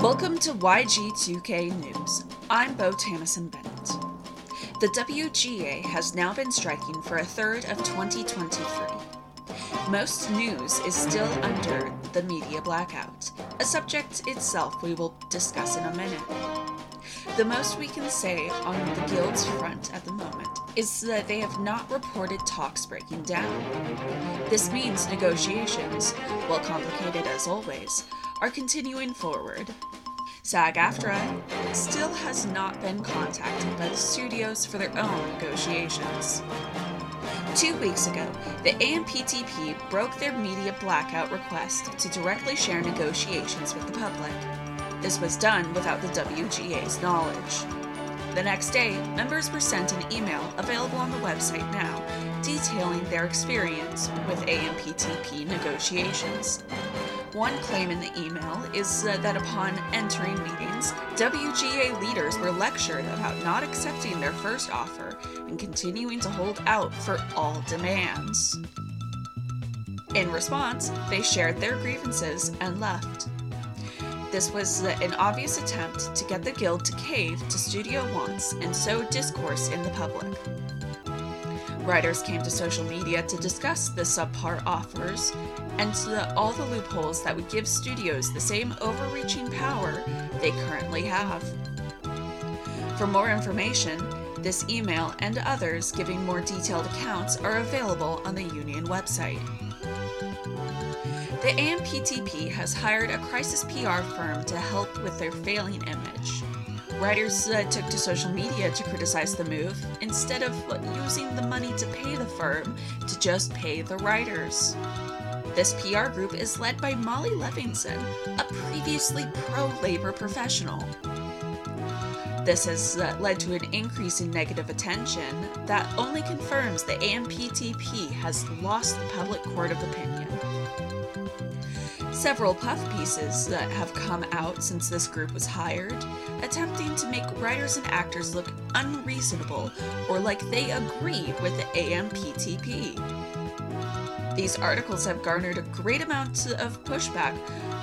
Welcome to YG2K News. I'm Bo Tamison Bennett. The WGA has now been striking for a third of 2023. Most news is still under the media blackout, a subject itself we will discuss in a minute. The most we can say on the Guild's front at the moment is that they have not reported talks breaking down. This means negotiations, while complicated as always, are continuing forward. SAG AFTRA still has not been contacted by the studios for their own negotiations. Two weeks ago, the AMPTP broke their media blackout request to directly share negotiations with the public. This was done without the WGA's knowledge. The next day, members were sent an email available on the website now detailing their experience with AMPTP negotiations. One claim in the email is uh, that upon entering meetings, WGA leaders were lectured about not accepting their first offer and continuing to hold out for all demands. In response, they shared their grievances and left. This was an obvious attempt to get the Guild to cave to studio wants and sow discourse in the public. Writers came to social media to discuss the subpar offers and the, all the loopholes that would give studios the same overreaching power they currently have. For more information, this email and others giving more detailed accounts are available on the union website. The AMPTP has hired a crisis PR firm to help with their failing image. Writers uh, took to social media to criticize the move instead of using the money to pay the firm to just pay the writers. This PR group is led by Molly Levinson, a previously pro labor professional. This has uh, led to an increase in negative attention that only confirms the AMPTP has lost the public court of opinion. Several puff pieces that have come out since this group was hired, attempting to make writers and actors look unreasonable or like they agree with the AMPTP. These articles have garnered a great amount of pushback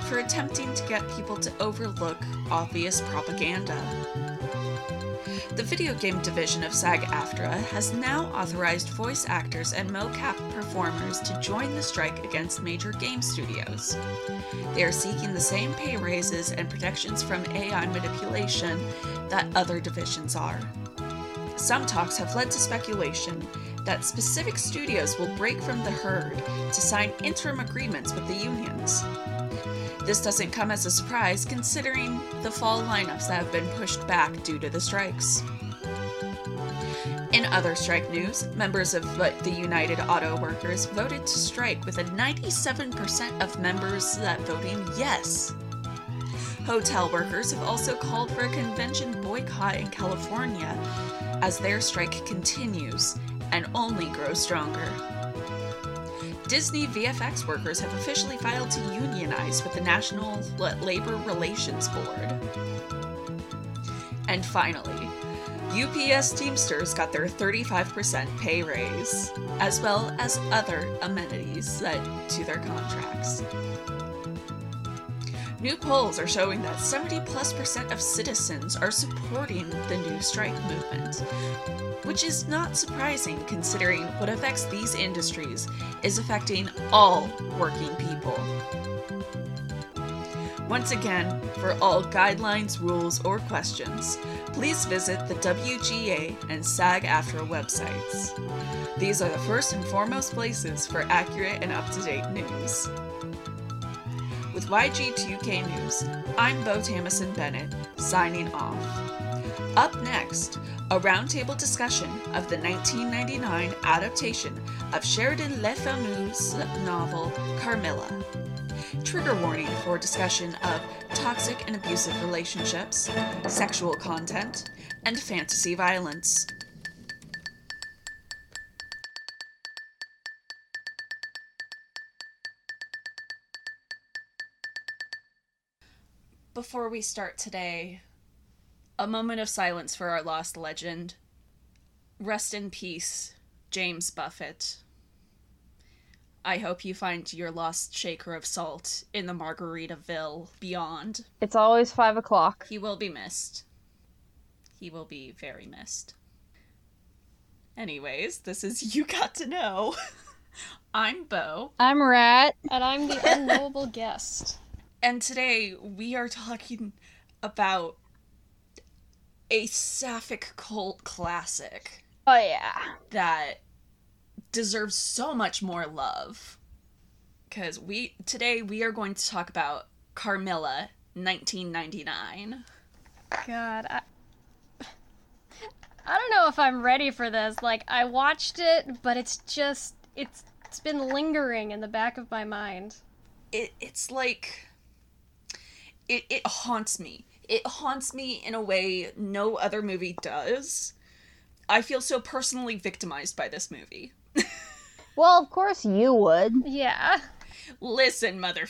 for attempting to get people to overlook obvious propaganda. The video game division of SAG AFTRA has now authorized voice actors and mocap performers to join the strike against major game studios. They are seeking the same pay raises and protections from AI manipulation that other divisions are. Some talks have led to speculation that specific studios will break from the herd to sign interim agreements with the unions. This doesn't come as a surprise considering the fall lineups that have been pushed back due to the strikes. In other strike news, members of the United Auto Workers voted to strike with a 97% of members that voting yes. Hotel workers have also called for a convention boycott in California as their strike continues and only grows stronger. Disney VFX workers have officially filed to unionize with the National Labor Relations Board. And finally, UPS Teamsters got their 35% pay raise, as well as other amenities set to their contracts. New polls are showing that 70 plus percent of citizens are supporting the new strike movement, which is not surprising considering what affects these industries is affecting all working people. Once again, for all guidelines, rules, or questions, please visit the WGA and SAG AFTRA websites. These are the first and foremost places for accurate and up to date news. With YG2K News, I'm Bo Tamison Bennett, signing off. Up next, a roundtable discussion of the 1999 adaptation of Sheridan Le Fanu's novel Carmilla. Trigger warning for discussion of toxic and abusive relationships, sexual content, and fantasy violence. Before we start today, a moment of silence for our lost legend. Rest in peace, James Buffett. I hope you find your lost shaker of salt in the Margaritaville beyond. It's always five o'clock. He will be missed. He will be very missed. Anyways, this is You Got to Know. I'm Bo. I'm Rat. And I'm the unknowable guest. And today we are talking about a sapphic cult classic Oh yeah. that deserves so much more love. Cuz we today we are going to talk about Carmilla 1999. God, I, I don't know if I'm ready for this. Like, I watched it, but it's just it's it's been lingering in the back of my mind. It it's like it it haunts me. It haunts me in a way no other movie does. I feel so personally victimized by this movie. Well, of course you would. Yeah. Listen, mother.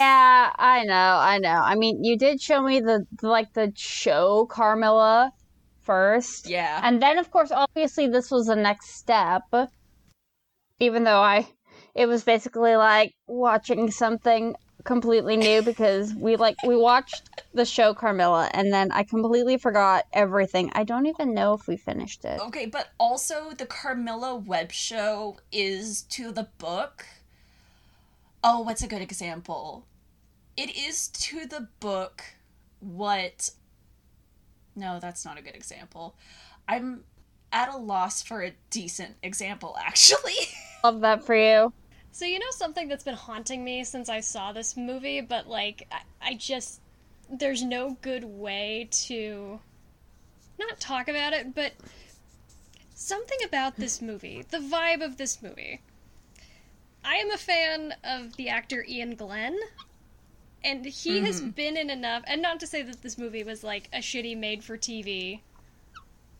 Yeah, I know, I know. I mean, you did show me the like the show Carmilla first. Yeah. And then of course obviously this was the next step. Even though I it was basically like watching something completely new because we like we watched the show Carmilla and then I completely forgot everything. I don't even know if we finished it. Okay, but also the Carmilla web show is to the book. Oh, what's a good example? It is to the book what. No, that's not a good example. I'm at a loss for a decent example, actually. Love that for you. So you know something that's been haunting me since I saw this movie, but like I, I just there's no good way to not talk about it, but something about this hmm. movie, the vibe of this movie. I am a fan of the actor Iain Glen, and he has mm-hmm. been in enough. And not to say that this movie was like a shitty made for TV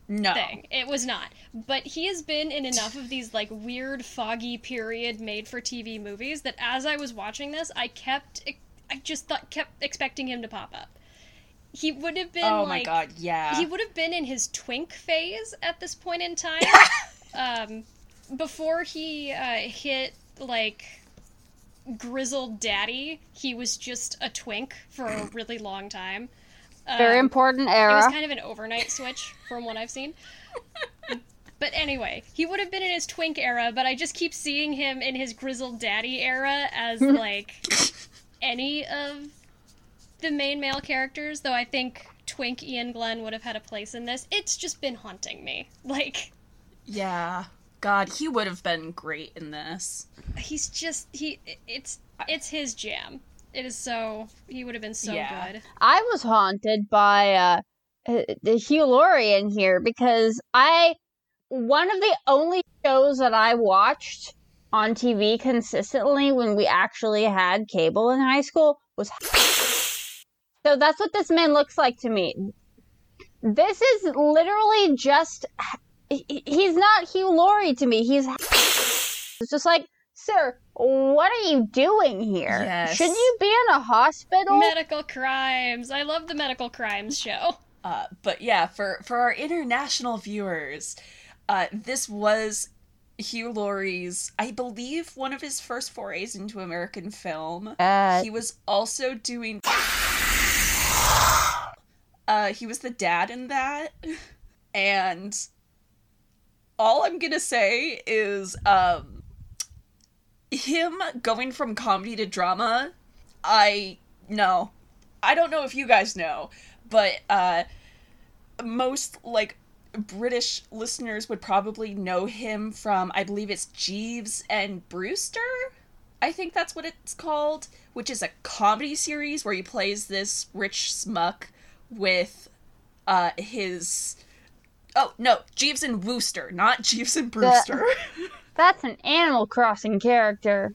no. thing. It was not. But he has been in enough of these like weird foggy period made for TV movies that as I was watching this, I kept I just thought kept expecting him to pop up. He would have been Oh like my god, yeah. he would have been in his twink phase at this point in time. um before he uh, hit like grizzled daddy, he was just a twink for a really long time. Very Um, important it era. was kind of an overnight switch from what I've seen. But anyway, he would have been in his twink era, but I just keep seeing him in his grizzled daddy era as like any of the main male characters, though I think twink Iain Glen would have had a place in this. It's just been haunting me. Like yeah. God, he would have been great in this. he's just he it's it's his jam. It is so he would have been so Yeah. good. I was haunted by uh, uh, the Hugh Laurie in here because I one of the only shows that I watched on TV consistently when we actually had cable in high school was so that's what this man looks like to me. This is literally just. He's not Hugh Laurie to me. He's it's just like, sir, what are you doing here? Yes. Shouldn't you be in a hospital? Medical crimes. I love the medical crimes show. Uh, but yeah, for for our international viewers, uh, this was Hugh Laurie's, I believe, one of his first forays into American film. Uh, he was also doing. Uh, he was the dad in that, and all I'm gonna say is, um, him going from comedy to drama. I no, I don't know if you guys know, but uh, most like British listeners would probably know him from, I believe it's Jeeves and Brewster. I think that's what it's called, which is a comedy series where he plays this rich smuck with uh his Oh, no, Jeeves and Wooster, not Jeeves and Brewster. That's an Animal Crossing character.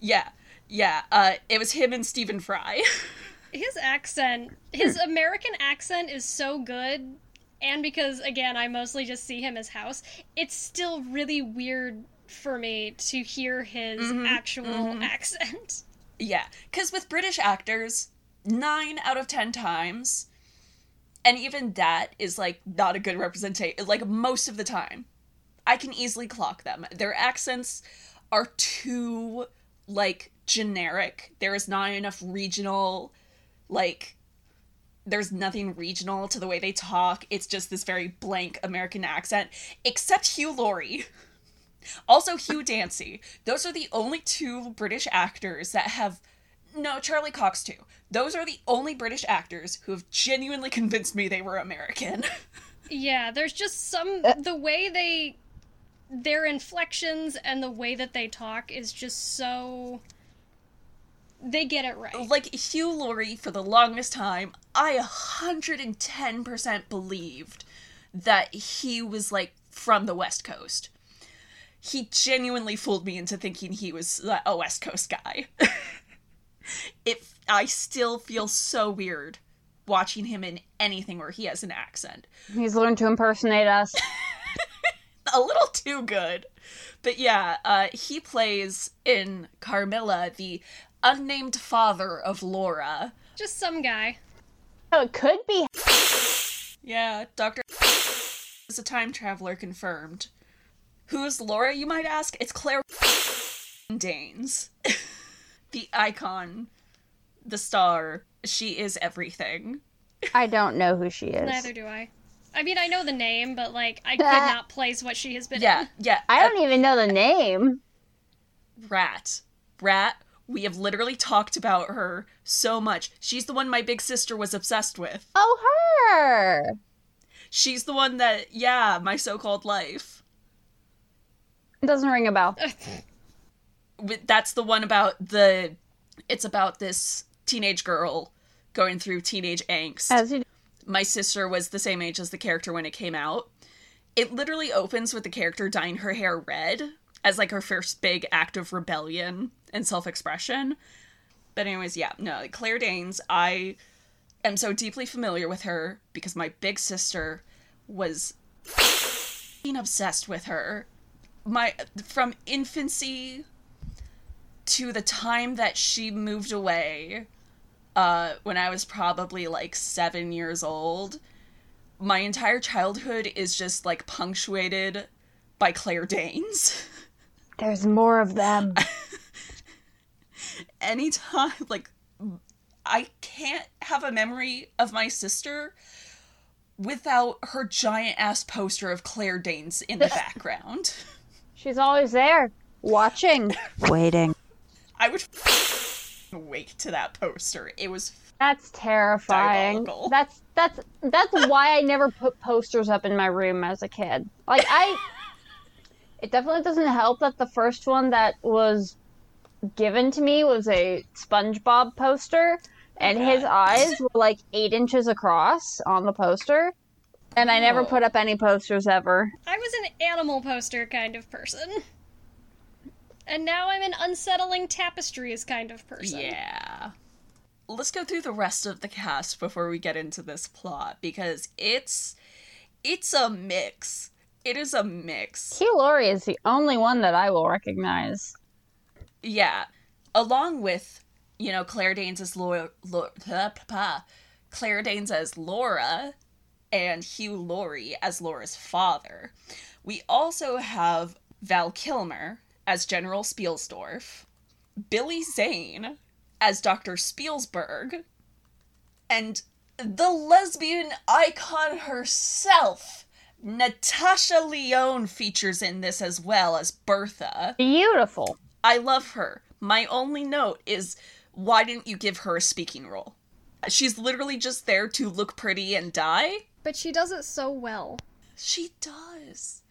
yeah. Yeah, uh it was him and Stephen Fry. His accent, his American accent is so good. And because, again, I mostly just see him as House, it's still really weird for me to hear his actual accent. Yeah, because with British actors, nine out of ten times, and even that is like not a good representation. Like most of the time, I can easily clock them. Their accents are too like generic. There is not enough regional like there's nothing regional to the way they talk. It's just this very blank American accent, except Hugh Laurie. Also, Hugh Dancy. Those are the only two British actors that have. No, Charlie Cox too. Those are the only British actors who have genuinely convinced me they were American. Yeah, there's just some uh, the way they their inflections and the way that they talk is just so they get it right. like Hugh Laurie, for the longest time, I 110% believed that he was like from the West Coast. He genuinely fooled me into thinking he was uh, a West Coast guy. it, I still feel so weird watching him in anything where he has an accent. He's learned to impersonate us. a little too good. But yeah, uh, he plays in Carmilla the unnamed father of Laura. Just some guy. Oh, it could be. Yeah, Dr. is a time traveler confirmed. Who's Laura, you might ask? It's Claire Danes. the icon, the star. She is everything. I don't know who she is. Neither do I. I mean, I know the name, but like, I could not place what she has been Yeah, in. yeah. I don't even know the name. Rat. Rat. We have literally talked about her so much. She's the one my big sister was obsessed with. Oh, her. She's the one that, yeah, my so called life. It doesn't ring a bell. That's the one about the. It's about this teenage girl going through teenage angst. As you my sister was the same age as the character when it came out. It literally opens with the character dyeing her hair red as like her first big act of rebellion and self-expression. But anyways, yeah, no, Claire Danes, I am so deeply familiar with her because my big sister was being obsessed with her. My from infancy to the time that she moved away uh, when I was probably like seven years old. My entire childhood is just like punctuated by Claire Danes. There's more of them. Anytime, like, I can't have a memory of my sister without her giant ass poster of Claire Danes in the background. She's always there, watching, waiting. I would wake to that poster. It was That's terrifying. Diabolical. That's that's that's why I never put posters up in my room as a kid. Like I It definitely doesn't help that the first one that was given to me was a SpongeBob poster and his eyes were like 8 inches across on the poster. And I never Oh. put up any posters ever. I was an animal poster kind of person. And now I'm an unsettling tapestries kind of person. Yeah. Let's go through the rest of the cast before we get into this plot because it's it's a mix. It is a mix. Hugh Laurie is the only one that I will recognize. Yeah. Along with, you know, Claire Danes as Laura, uh, Claire Danes as Laura and Hugh Laurie as Laura's father. We also have Val Kilmer as General Spielsdorf, Billy Zane as Dr. Spielsberg, and the lesbian icon herself, Natasha Lyonne, features in this as well as Bertha. Beautiful. I love her. My only note is why didn't you give her a speaking role? She's literally just there to look pretty and die. But she does it so well. She does.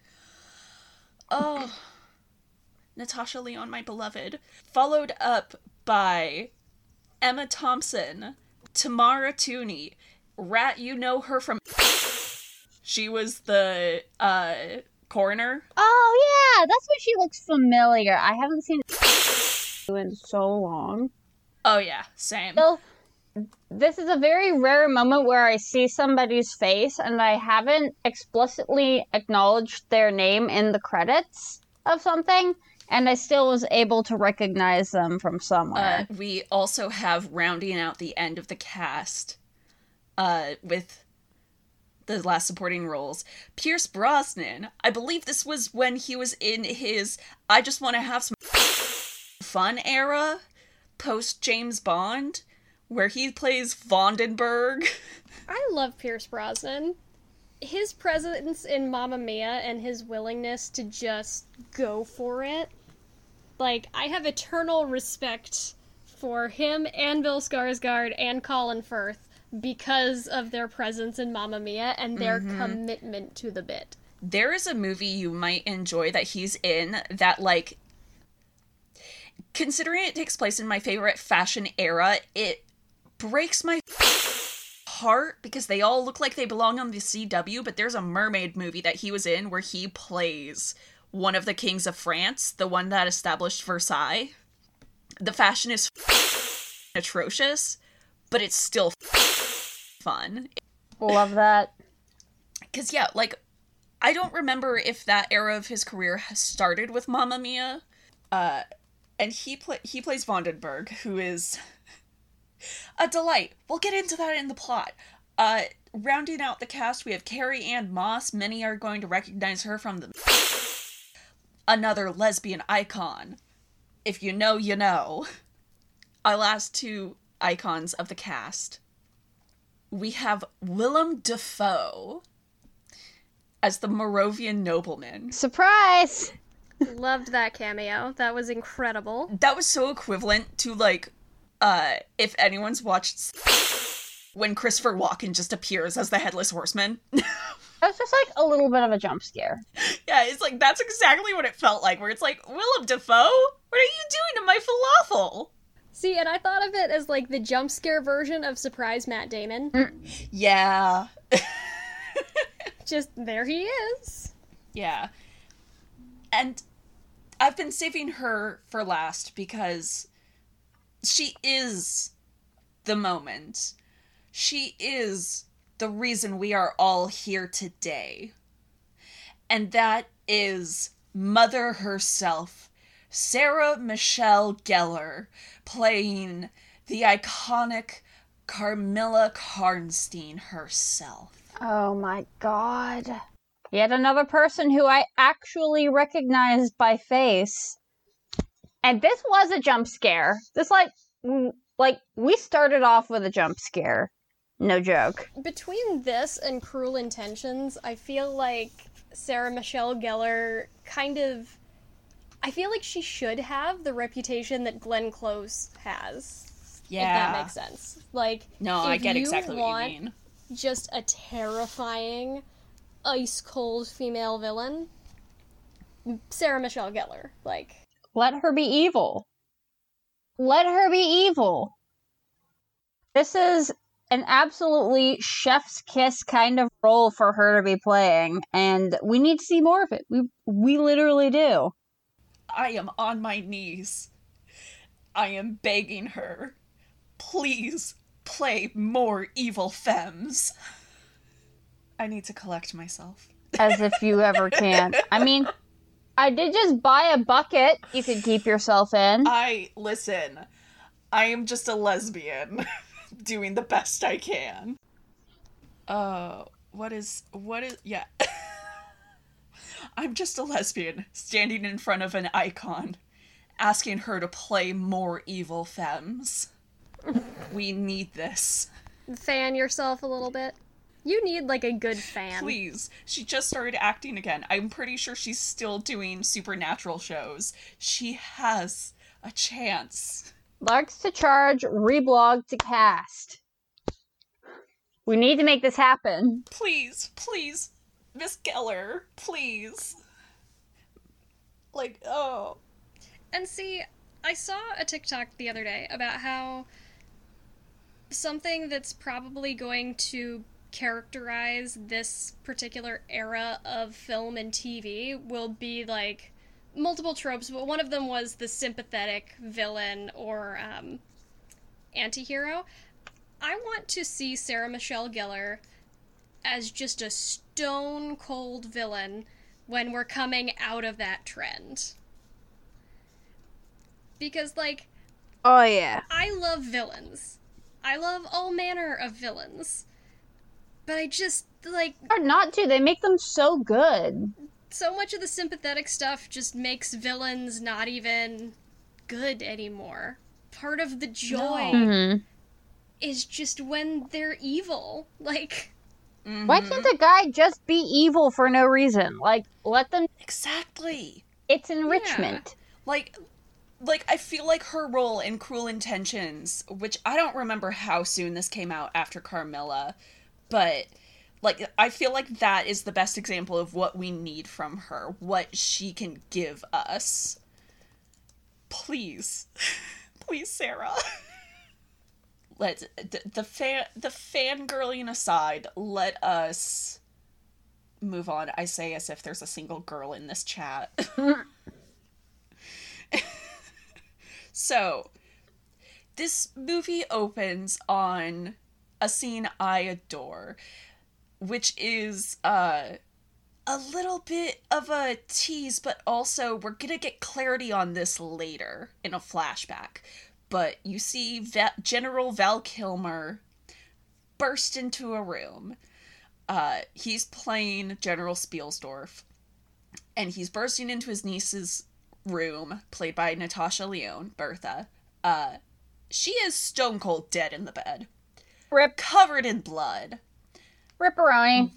Oh. Natasha Lyonne, my beloved. Followed up by Emma Thompson, Tamara Tunie. Rat, you know her from. She was the uh, coroner. Oh yeah, that's why she looks familiar. I haven't seen it in so long. Oh, yeah, same. So this is a very rare moment where I see somebody's face and I haven't explicitly acknowledged their name in the credits of something, and I still was able to recognize them from somewhere. Uh, we also have rounding out the end of the cast uh, with the last supporting roles. Pierce Brosnan, I believe this was when he was in his I just want to have some fun era post James Bond where he plays Vandenberg. I love Pierce Brosnan. His presence in Mamma Mia and his willingness to just go for it. Like, I have eternal respect for him and Bill Skarsgård and Colin Firth because of their presence in Mamma Mia and their mm-hmm. commitment to the bit. there is a movie you might enjoy that he's in that like considering it takes place in my favorite fashion era it breaks my heart because they all look like they belong on the CW but there's a mermaid movie that he was in where he plays one of the kings of France the one that established Versailles the fashion is atrocious but it's still fun Love that. because yeah, like I don't remember if that era of his career has started with Mamma Mia, uh, and he play he plays Vandenberg, who is a delight. We'll get into that in the plot. Uh, rounding out the cast, we have Carrie Ann Moss. Many are going to recognize her from the another lesbian icon. If you know, you know. Our last two icons of the cast. We have Willem Dafoe as the Moravian nobleman. Surprise! Loved that cameo. That was incredible. That was so equivalent to like uh if anyone's watched when Christopher Walken just appears as the headless horseman. That was just like a little bit of a jump scare. yeah, it's like that's exactly what it felt like where it's like, "Willem Dafoe, what are you doing to my falafel?" See, and I thought of it as like the jump scare version of Surprise Matt Damon. Mm. Yeah. Just there he is. Yeah. And I've been saving her for last because she is the moment. She is the reason we are all here today. And that is Mother herself, Sarah Michelle Gellar, playing the iconic Carmilla Karnstein herself. Oh my god. Yet another person who I actually recognized by face. And this was a jump scare. This like like we started off with a jump scare. No joke. Between this and Cruel Intentions, I feel like Sarah Michelle Gellar kind of. I feel like she should have the reputation that Glenn Close has. Yeah. If that makes sense. Like, No, I get you exactly what you mean. just a terrifying, ice cold female villain, Sarah Michelle Gellar. Like, Let her be evil. Let her be evil. This is an absolutely chef's kiss kind of role for her to be playing, and we need to see more of it. We we literally do. I am on my knees. I am begging her. Please play more evil femmes. I need to collect myself. As if you ever can. I mean, I did just buy a bucket you could keep yourself in. I listen. I am just a lesbian doing the best I can. Uh what is what is yeah. I'm just a lesbian standing in front of an icon asking her to play more evil femmes. we need this. fan yourself a little bit. You need like a good fan. Please. She just started acting again. I'm pretty sure she's still doing supernatural shows. She has a chance. Larks to charge, reblog to cast. We need to make this happen. Please, please, Miss Gellar, please. Like, oh. And see, I saw a TikTok the other day about how something that's probably going to characterize this particular era of film and TV will be like multiple tropes, but one of them was the sympathetic villain or um, anti-hero. I want to see Sarah Michelle Gellar as just a stone cold villain when we're coming out of that trend. Because, like, Oh yeah. I love villains. I love all manner of villains. But I just like Hard not to. They make them so good. So much of the sympathetic stuff just makes villains not even good anymore. Part of the joy hmm is just when they're evil. Like Why can't the guy just be evil for no reason? Like, let them. Exactly. It's enrichment. Like like I feel like her role in Cruel Intentions, which I don't remember how soon this came out after Carmilla, but like I feel like that is the best example of what we need from her, what she can give us. Please. Please, Sarah. Let the, the fan the fangirling aside, let us move on. I say as if there's a single girl in this chat. so, this movie opens on a scene I adore, which is uh a little bit of a tease, but also we're gonna get clarity on this later in a flashback. But you see Va- General Val Kilmer burst into a room. Uh, he's playing General Spielsdorf, and he's bursting into his niece's room, played by Natasha Lyonne, Bertha. Uh, she is stone cold dead in the bed, Rip, covered in blood. Ripperoni.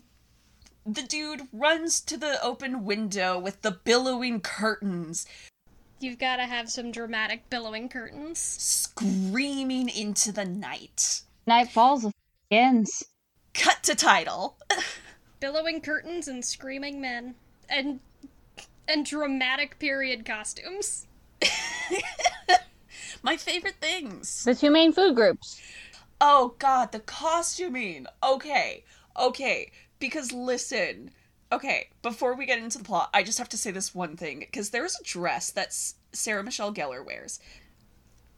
The dude runs to the open window with the billowing curtains, you've got to have some dramatic billowing curtains. screaming into the night. Night falls ends. Cut to title. Billowing curtains and screaming men and and dramatic period costumes. My favorite things. The two main food groups. Oh god, the costuming. Okay. Okay. Because listen. Okay, before we get into the plot, I just have to say this one thing because there's a dress that Sarah Michelle Gellar wears.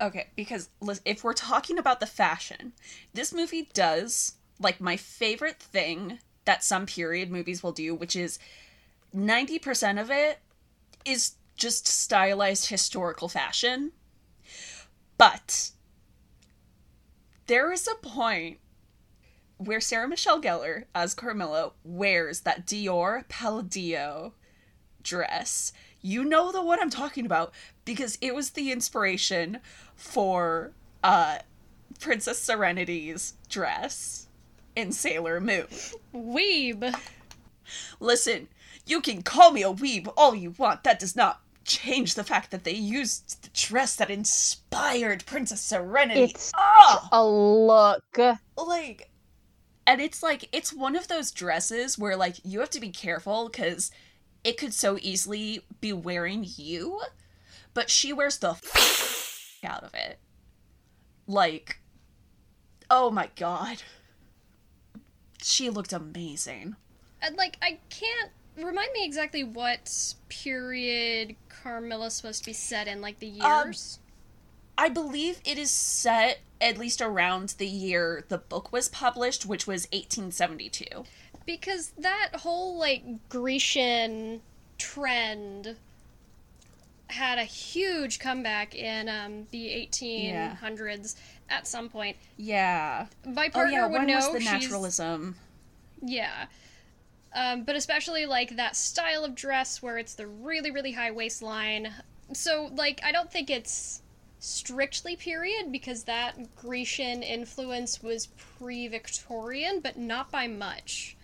Okay, because if we're talking about the fashion, this movie does like my favorite thing that some period movies will do, which is 90% of it is just stylized historical fashion. But there is a point where Sarah Michelle Gellar as Carmilla wears that Dior Palladio dress. You know the one I'm talking about because it was the inspiration for uh Princess Serenity's dress in Sailor Moon. Weeb. Listen, you can call me a weeb all you want. That does not change the fact that they used the dress that inspired Princess Serenity. It's Ah! a look. like and it's like it's one of those dresses where like you have to be careful because it could so easily be wearing you but she wears the f- out of it. Like oh my god. She looked amazing. And like I can't remind me exactly what period Carmilla's supposed to be set in, like the Um, years. i believe it is set at least around the year the book was published which was 1872 because that whole like Grecian trend had a huge comeback in um, the 1800s at some point. yeah My oh partner yeah would when know was the she's naturalism yeah. Um, but especially like that style of dress where it's the really really high waistline. So like I don't think it's strictly period because that Grecian influence was pre-Victorian, but not by much.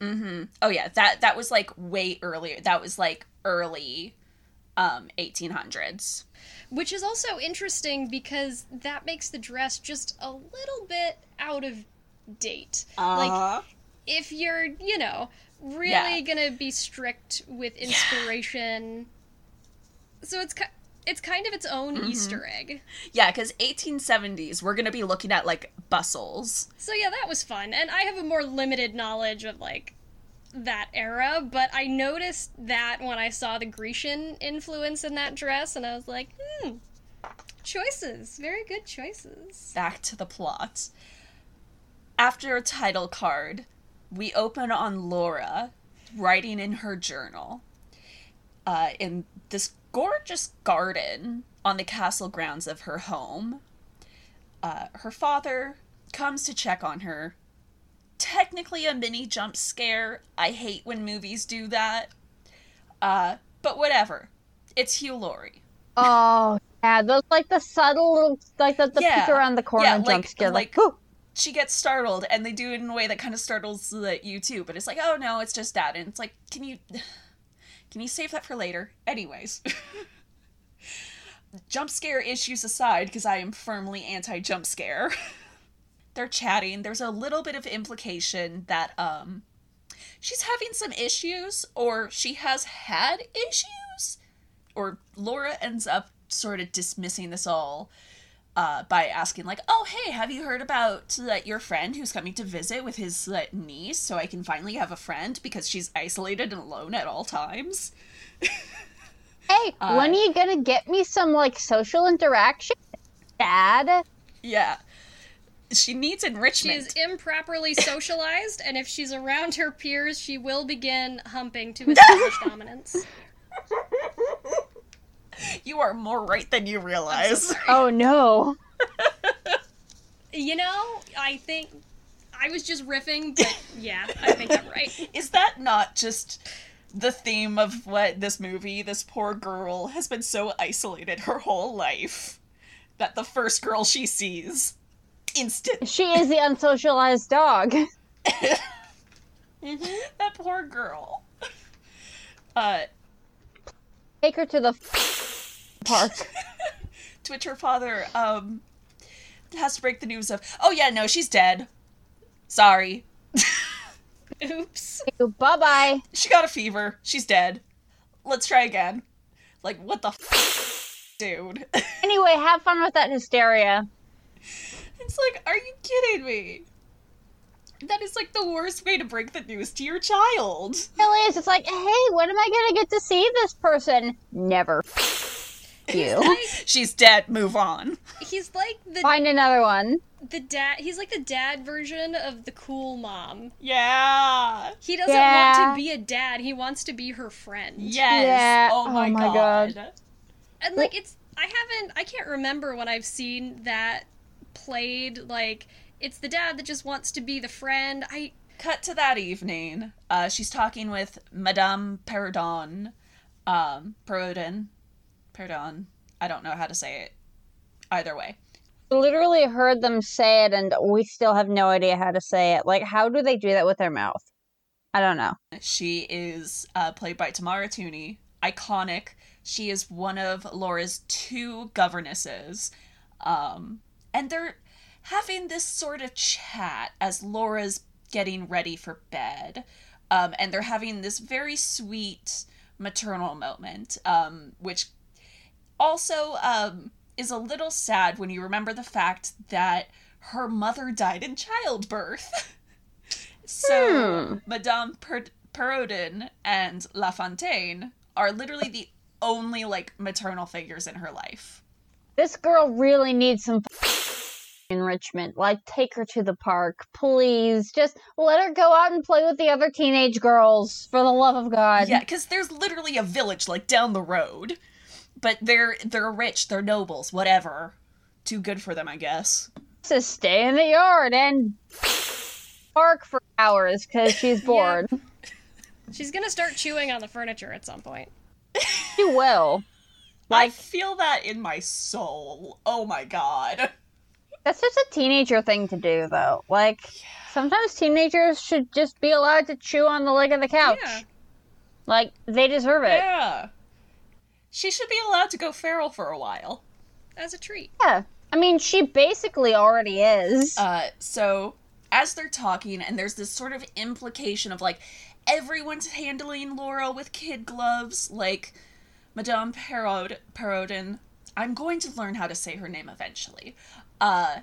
Mm-hmm. Oh yeah, that that was like way earlier. That was like early um 1800s. Which is also interesting because that makes the dress just a little bit out of date. Like if you're, you know, really Yeah. gonna be strict with inspiration, so it's it's kind of its own Mm-hmm. Easter egg. yeah, cuz 1870s we're going to be looking at like bustles. So yeah, that was fun, and I have a more limited knowledge of like that era, but I noticed that when I saw the Grecian influence in that dress, and I was like, hmm, choices, very good choices. Back to the plot. After a title card, we open on Laura writing in her journal. Uh, in this gorgeous garden on the castle grounds of her home. Uh, her father comes to check on her technically a mini jump scare. I hate when movies do that. Uh, but whatever. It's Hugh Laurie. Oh, yeah, those like the subtle little, like the, the Yeah. peek around the corner Yeah, jump like- scare. Like, like- She gets startled, and they do it in a way that kind of startles you too. But it's like, oh no, it's just that, and it's like, can you, can you save that for later? Anyways, jump scare issues aside, because I am firmly anti jump scare. They're chatting. There's a little bit of implication that um, she's having some issues, or she has had issues, or Laura ends up sort of dismissing this all uh, by asking like, "Oh, hey, have you heard about uh, your friend who's coming to visit with his uh, niece? So I can finally have a friend because she's isolated and alone at all times." hey, uh, when are you gonna get me some like social interaction, Dad? Yeah, she needs She enrichment. is improperly socialized, and if she's around her peers, she will begin humping to establish dominance. You are more right than you realize. Oh no. You know, I think I was just riffing, but yeah, I think I'm right. Is that not just the theme of what this movie? This poor girl has been so isolated her whole life that the first girl she sees, instant. She is the unsocialized dog. Mhm. that poor girl. Uh, Take her to the park. to which her father um has to break the news of, oh yeah, no, she's dead. Sorry, Oops. bye bye. she got a fever. She's dead. Let's try again. Like what the, f- dude? Anyway, have fun with that hysteria. It's like, are you kidding me? That is like the worst way to break the news to your child. really is. It's like, hey, when am I gonna get to see this person? Never. You. Like, She's dead. Move on. he's like the Find another one. the dad. He's like the dad version of the cool mom. Yeah. He doesn't Yeah. want to be a dad. He wants to be her friend. Yes. Yeah. Oh my, Oh my god. God. And like it's I haven't I can't remember when I've seen that played like it's the dad that just wants to be the friend. I Cut to that evening. Uh, she's talking with Madame Perrodon. Um, Perrodon. Perrodon. I don't know how to say it. Either way. Literally heard them say it, and we still have no idea how to say it. Like, how do they do that with their mouth? I don't know. She is uh, played by Tamara Tunie. Iconic. She is one of Laura's two governesses. Um, and they're having this sort of chat as Laura's getting ready for bed. Um, and they're having this very sweet maternal moment, um, which also um, is a little sad when you remember the fact that her mother died in childbirth. so Hmm. Madame per- Perodin and La Fontaine are literally the only like maternal figures in her life. This girl really needs some enrichment. Like, take her to the park, please. Just let her go out and play with the other teenage girls, for the love of God. Yeah, because there's literally a village like down the road, but they're they're rich, they're nobles, whatever. Too good for them, I guess. To stay in the yard and bark for hours because she's bored. she's gonna start chewing on the furniture at some point. She will. I feel that in my soul. Oh my god. That's just a teenager thing to do, though. Like, sometimes teenagers should just be allowed to chew on the leg of the couch. Yeah. Like, they deserve it. Yeah. She should be allowed to go feral for a while. As a treat. Yeah. I mean, she basically already is. Uh, so as they're talking, and there's this sort of implication of like everyone's handling Laura with kid gloves, like Madame Perod Perodin. I'm going to learn how to say her name eventually. Uh,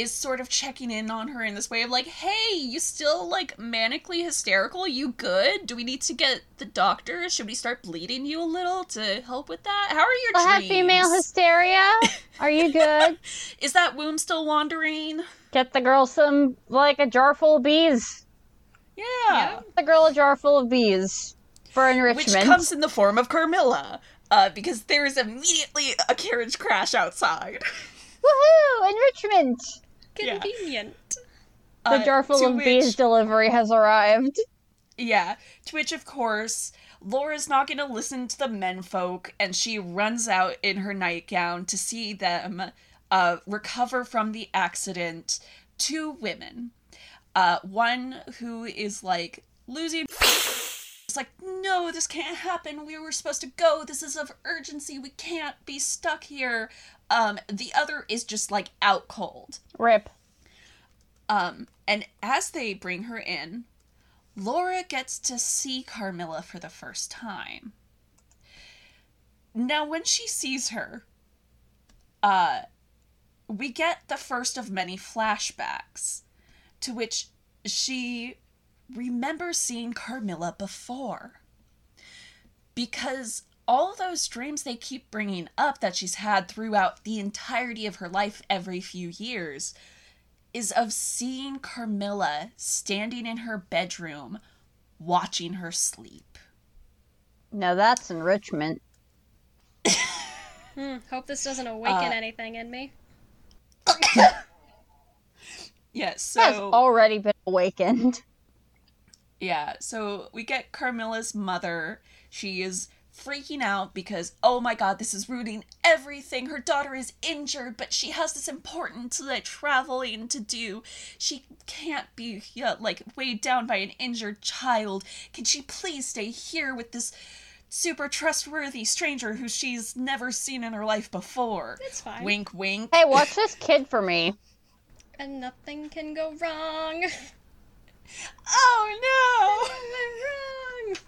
is sort of checking in on her in this way of like, hey, you still like manically hysterical? You good? Do we need to get the doctor? Should we start bleeding you a little to help with that? How are your I have female hysteria. Are you good? Is that womb still wandering? Get the girl some, like, a jar full of bees. Yeah. Yeah. The girl a jar full of bees for enrichment. Which comes in the form of Carmilla, uh, because there is immediately a carriage crash outside. Woohoo! Enrichment! Convenient. The Uh, jar full of which- bees delivery has arrived. Yeah, to which, of course, Laura's not going to listen to the menfolk, and she runs out in her nightgown to see them uh, recover from the accident. Two women. Uh, one who is like losing. It's like, no, this can't happen. We were supposed to go. This is of urgency. We can't be stuck here. Um, the other is just like out cold. Rip. Um, and as they bring her in, Laura gets to see Carmilla for the first time. Now, when she sees her, uh, we get the first of many flashbacks to which she remembers seeing Carmilla before. Because all those dreams they keep bringing up that she's had throughout the entirety of her life every few years is of seeing Carmilla standing in her bedroom watching her sleep. Now that's enrichment. Hmm, hope this doesn't awaken Uh, anything in me. Yes, Has so already been awakened. yeah, so we get Carmilla's mother. She is freaking out because oh my god, this is ruining everything. Her daughter is injured, but she has this important like traveling to do. She can't be yeah, like weighed down by an injured child. Can she please stay here with this super trustworthy stranger who she's never seen in her life before? It's fine. Wink, wink. Hey, watch this kid for me. And nothing can go wrong. Oh no!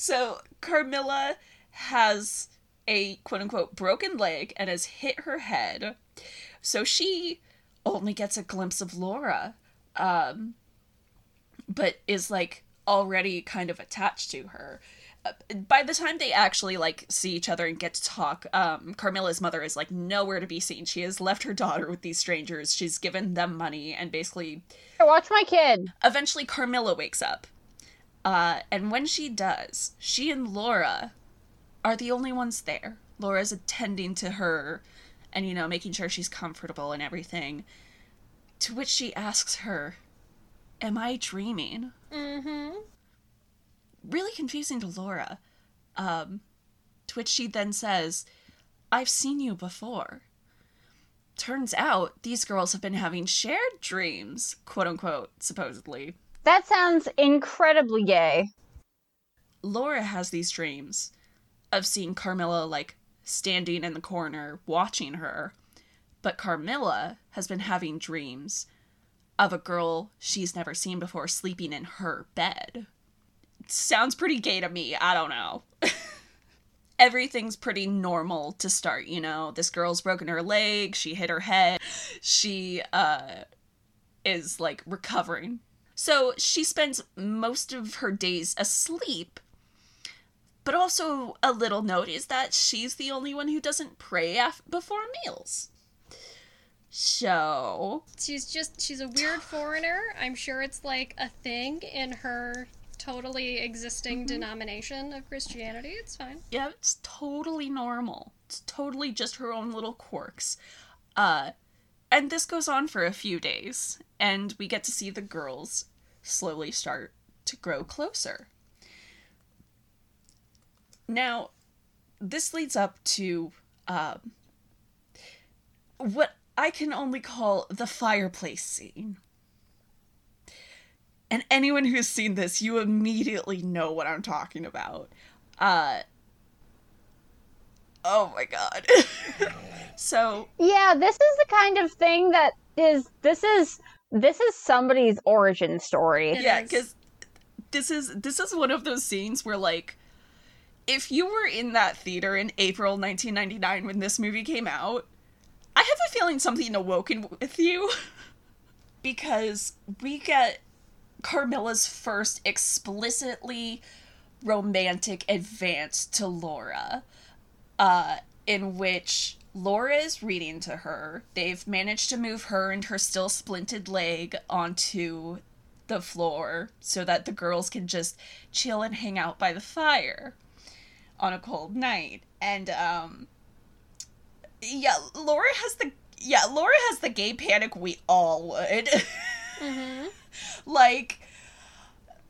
So Carmilla has a quote unquote broken leg and has hit her head. So she only gets a glimpse of Laura, um, but is like already kind of attached to her. Uh, By the time they actually like see each other and get to talk, um, Carmilla's mother is like nowhere to be seen. She has left her daughter with these strangers. She's given them money and basically watch my kid. eventually Carmilla wakes up. Uh, and when she does, she and Laura are the only ones there. Laura's attending to her and, you know, making sure she's comfortable and everything. To which she asks her, Am I dreaming? Mm-hmm. Really confusing to Laura. Um, to which she then says, I've seen you before. Turns out these girls have been having shared dreams, quote unquote, supposedly. That sounds incredibly gay. Laura has these dreams of seeing Carmilla like standing in the corner watching her, but Carmilla has been having dreams of a girl she's never seen before sleeping in her bed. Sounds pretty gay to me, I don't know. Everything's pretty normal to start, you know. This girl's broken her leg, she hit her head, she uh is like recovering so she spends most of her days asleep. But also, a little note is that she's the only one who doesn't pray af- before meals. So, She's just she's a weird foreigner. I'm sure it's like a thing in her totally existing denomination of Christianity. It's fine. yeah, it's totally normal. It's totally just her own little quirks. Uh, and this goes on for a few days, and we get to see the girls slowly start to grow closer. Now, this leads up to um, what I can only call the fireplace scene. And anyone who's seen this, you immediately know what I'm talking about. Uh, oh my god. so, Yeah, this is the kind of thing that is this is this is somebody's origin story. Yeah because this is this is one of those scenes where like if you were in that theater in april 1999 when this movie came out i have a feeling something awoken with you because we get carmilla's first explicitly romantic advance to laura uh in which Laura is reading to her. They've managed to move her and her still splinted leg onto the floor so that the girls can just chill and hang out by the fire on a cold night. And um yeah, Laura has the yeah, Laura has the gay panic we all would. Mm-hmm. like,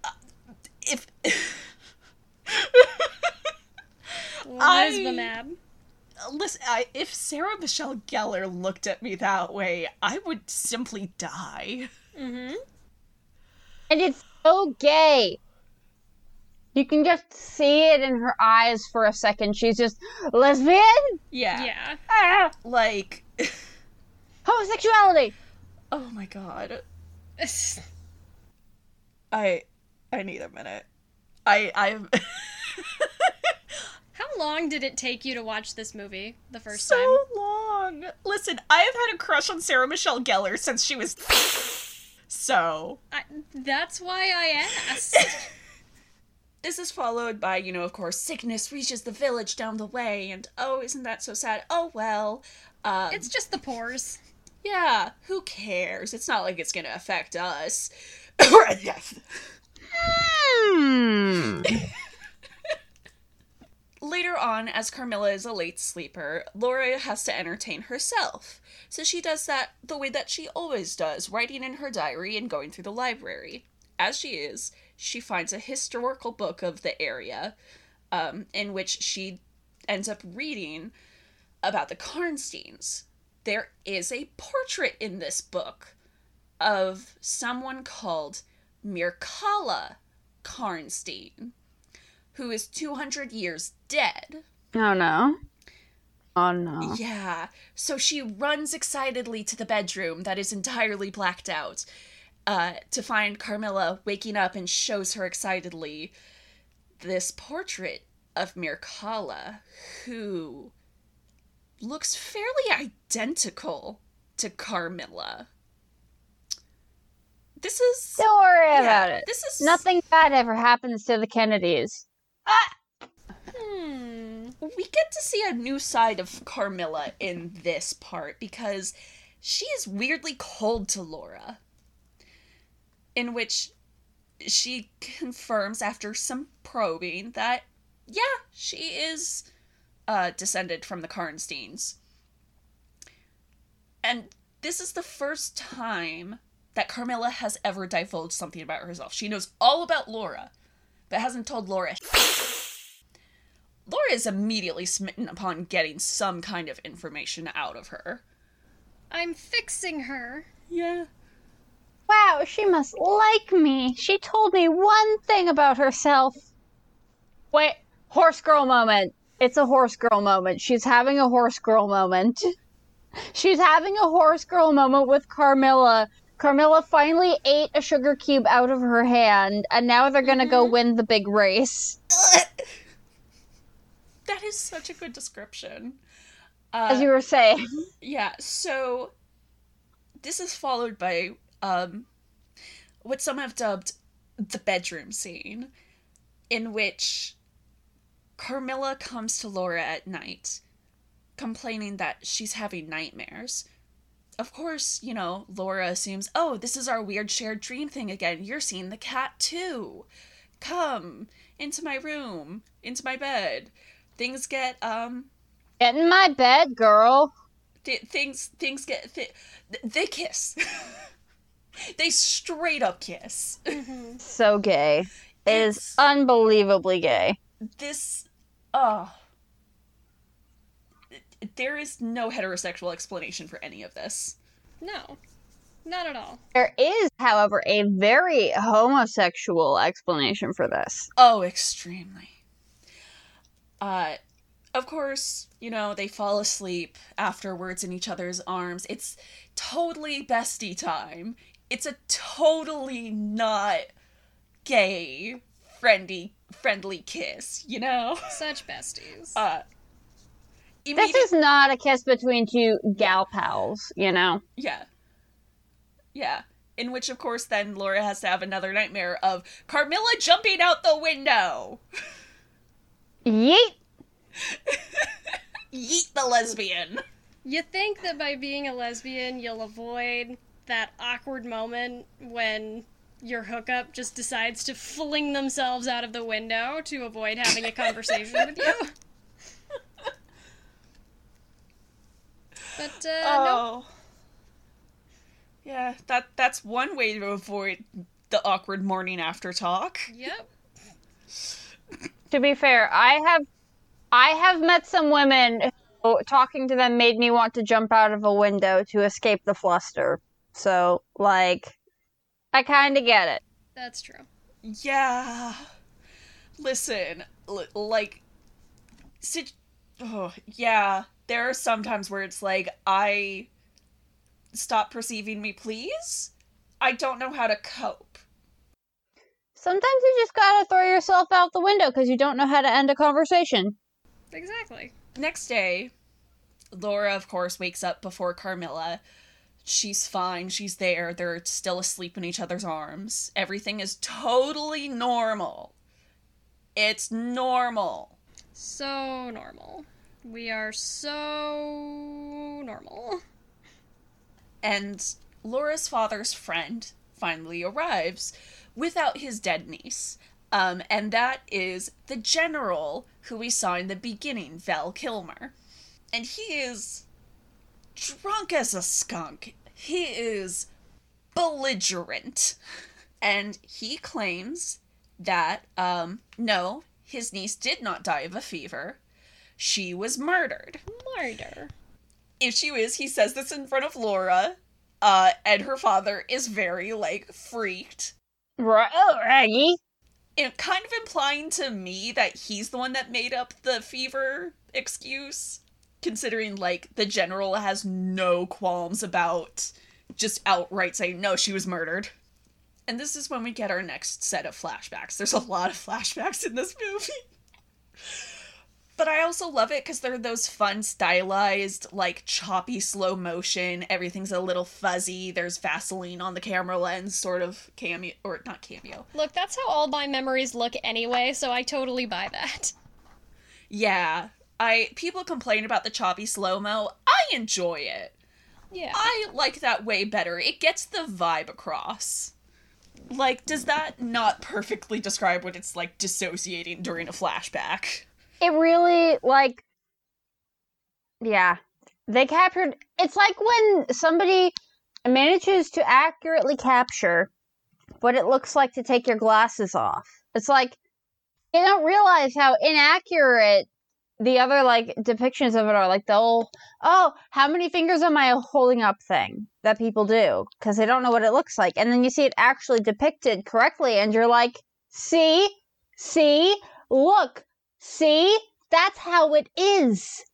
uh, if. I- Lesbomab. Listen, I, if Sarah Michelle Gellar looked at me that way, I would simply die. Mm-hmm. And it's so gay. You can just see it in her eyes for a second. She's just lesbian? Yeah. Yeah. Ah, Like, homosexuality. oh my god. I I need a minute. I I'm How long did it take you to watch this movie the first so time? So long. Listen, I have had a crush on Sarah Michelle Gellar since she was so. I, that's why I asked. This is followed by, you know, of course, sickness reaches the village down the way, and oh, isn't that so sad? Oh well. Um, it's just the pores. yeah, who cares? It's not like it's gonna affect us. or a death. Hmm. Later on, as Carmilla is a late sleeper, Laura has to entertain herself. So she does that the way that she always does, writing in her diary and going through the library. As she is, she finds a historical book of the area, um, in which she ends up reading about the Karnsteins. There is a portrait in this book of someone called Mircalla Karnstein, who is 200 years dead. Oh no. Oh no. Yeah, so she runs excitedly to the bedroom that is entirely blacked out uh, to find Carmilla waking up and shows her excitedly this portrait of Mircalla, who looks fairly identical to Carmilla. This is. Don't worry yeah, about it. This is. Nothing bad ever happens to the Kennedys. Hmm. we get to see a new side of Carmilla in this part because she is weirdly cold to Laura. In which she confirms after some probing that, yeah, she is uh, descended from the Karnsteins. And this is the first time that Carmilla has ever divulged something about herself. She knows all about Laura, but hasn't told Laura Laura is immediately smitten upon getting some kind of information out of her. I'm fixing her. Yeah. Wow, she must like me. She told me one thing about herself. Wait, horse girl moment. It's a horse girl moment. She's having a horse girl moment. She's having a horse girl moment with Carmilla. Carmilla finally ate a sugar cube out of her hand, and now they're gonna go mm-hmm. win the big race. that is such a good description. As Uh, you were saying. yeah, so this is followed by um what some have dubbed the bedroom scene, in which Carmilla comes to Laura at night, complaining that she's having nightmares. Of course, you know, Laura assumes, oh, this is our weird shared dream thing again. You're seeing the cat too. Come into my room, into my bed. Things get, um, Get in my bed, girl. th- things, things get, th- they kiss. they straight up kiss. So gay. It is It's- unbelievably gay. this oh there is no heterosexual explanation for any of this No, not at all. There is, however, a very homosexual explanation for this. oh extremely uh of course you know they fall asleep afterwards in each other's arms it's totally bestie time it's a totally not gay friendly friendly kiss you know Such besties. uh This is not a kiss between two gal pals, you know? Yeah. Yeah. In which, of course, then Laura has to have another nightmare of Carmilla jumping out the window. Yeet! Yeet the lesbian. You think that by being a lesbian, you'll avoid that awkward moment when your hookup just decides to fling themselves out of the window to avoid having a conversation with you? But, uh, no. Oh. Yeah, that that's one way to avoid the awkward morning after talk. Yep. To be fair, I have I have met some women who talking to them made me want to jump out of a window to escape the fluster. So, like I kind of get it. That's true. Yeah. Listen, l- like sit oh, yeah, there are some times where it's like I stop perceiving me, please. I don't know how to cope. Sometimes you just gotta throw yourself out the window because you don't know how to end a conversation. Exactly. Next day, Laura, of course, wakes up before Carmilla. She's fine. She's there. They're still asleep in each other's arms. Everything is totally normal. It's normal. So normal. We are so normal. And Laura's father's friend finally arrives without his dead niece. Um, and that is the general who we saw in the beginning, Val Kilmer. And he is drunk as a skunk. He is belligerent. And he claims that, um, no, his niece did not die of a fever. She was murdered. Murder. If she is, he says this in front of Laura. Uh, and her father is very, like, freaked. Right, oh, Raggy. It kind of implying to me that he's the one that made up the fever excuse. Considering, like, the general has no qualms about just outright saying, no, she was murdered. And this is when we get our next set of flashbacks. There's a lot of flashbacks in this movie. But I also love it because they're those fun, stylized, like choppy slow motion. Everything's a little fuzzy. There's Vaseline on the camera lens, sort of cameo, or not cameo. Look, that's how all my memories look anyway, so I totally buy that. Yeah, I people complain about the choppy slow mo. I enjoy it. Yeah. I like that way better. It gets the vibe across. Like, does that not perfectly describe what it's like dissociating during a flashback? It really like yeah. They captured it's like when somebody manages to accurately capture what it looks like to take your glasses off. It's like you don't realize how inaccurate the other like depictions of it are. Like the whole, oh, how many fingers am I holding up thing that people do because they don't know what it looks like, and then you see it actually depicted correctly, and you're like, see, see, look, see, that's how it is.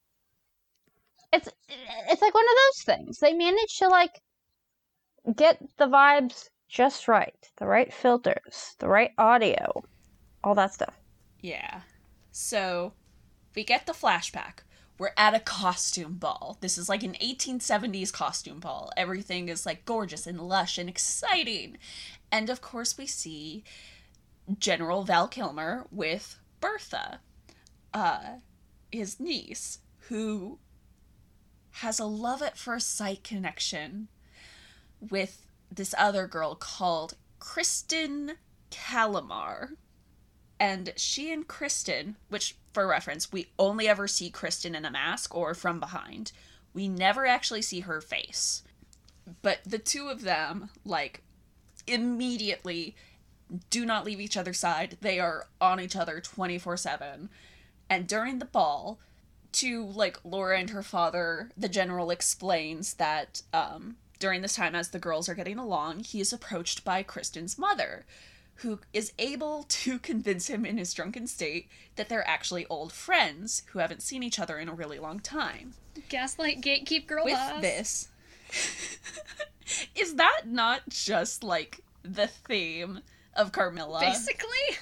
It's it's like one of those things. They manage to like get the vibes just right, the right filters, the right audio, all that stuff. Yeah. So we get the flashback. We're at a costume ball. This is like an 1870s costume ball. Everything is like gorgeous and lush and exciting. And of course, we see General Val Kilmer with Bertha, uh, his niece, who has a love at first sight connection with this other girl called Kristen Calamar. And she and Kristen, which for reference, we only ever see Kristen in a mask or from behind. We never actually see her face. But the two of them, like, immediately do not leave each other's side. They are on each other 24 7. And during the ball, to like Laura and her father, the general explains that um, during this time, as the girls are getting along, he is approached by Kristen's mother, who is able to convince him in his drunken state that they're actually old friends who haven't seen each other in a really long time. Gaslight gatekeep girl With boss. this, is that not just like the theme of Carmilla? Basically.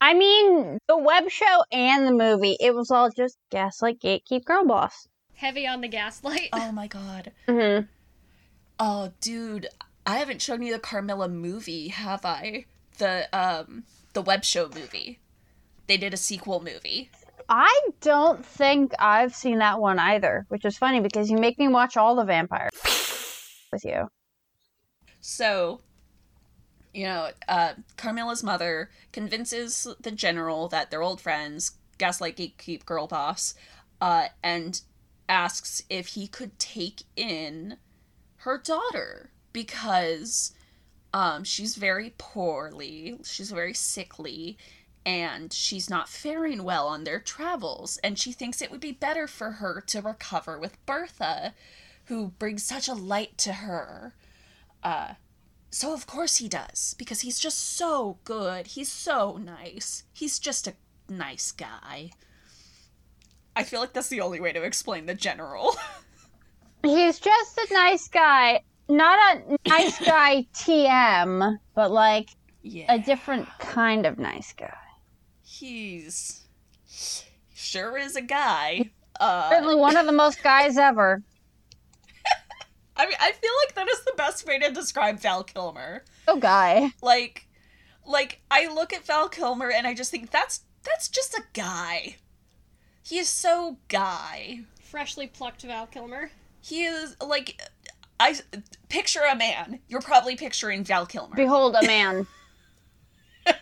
I mean, the web show and the movie, it was all just gaslight gatekeep girl boss. Heavy on the gaslight. Oh my god. Mm-hmm. Oh, dude, I haven't shown you the Carmilla movie, have I? The um the web show movie. They did a sequel movie. I don't think I've seen that one either, which is funny because you make me watch all the vampires with you. So, you know, uh, Carmilla's mother convinces the general that they're old friends, gaslight gatekeep girl boss, uh, and asks if he could take in her daughter because um, she's very poorly, she's very sickly, and she's not faring well on their travels. And she thinks it would be better for her to recover with Bertha, who brings such a light to her. Uh, so, of course, he does, because he's just so good. He's so nice. He's just a nice guy. I feel like that's the only way to explain the general. He's just a nice guy. Not a nice guy TM, but like yeah. a different kind of nice guy. He's sure is a guy. Uh, Certainly one of the most guys ever. I mean, I feel like that is the best way to describe Val Kilmer. Oh, guy. Like, like I look at Val Kilmer and I just think that's that's just a guy. He is so guy. Freshly plucked Val Kilmer. He is like I picture a man. You're probably picturing Val Kilmer. Behold a man.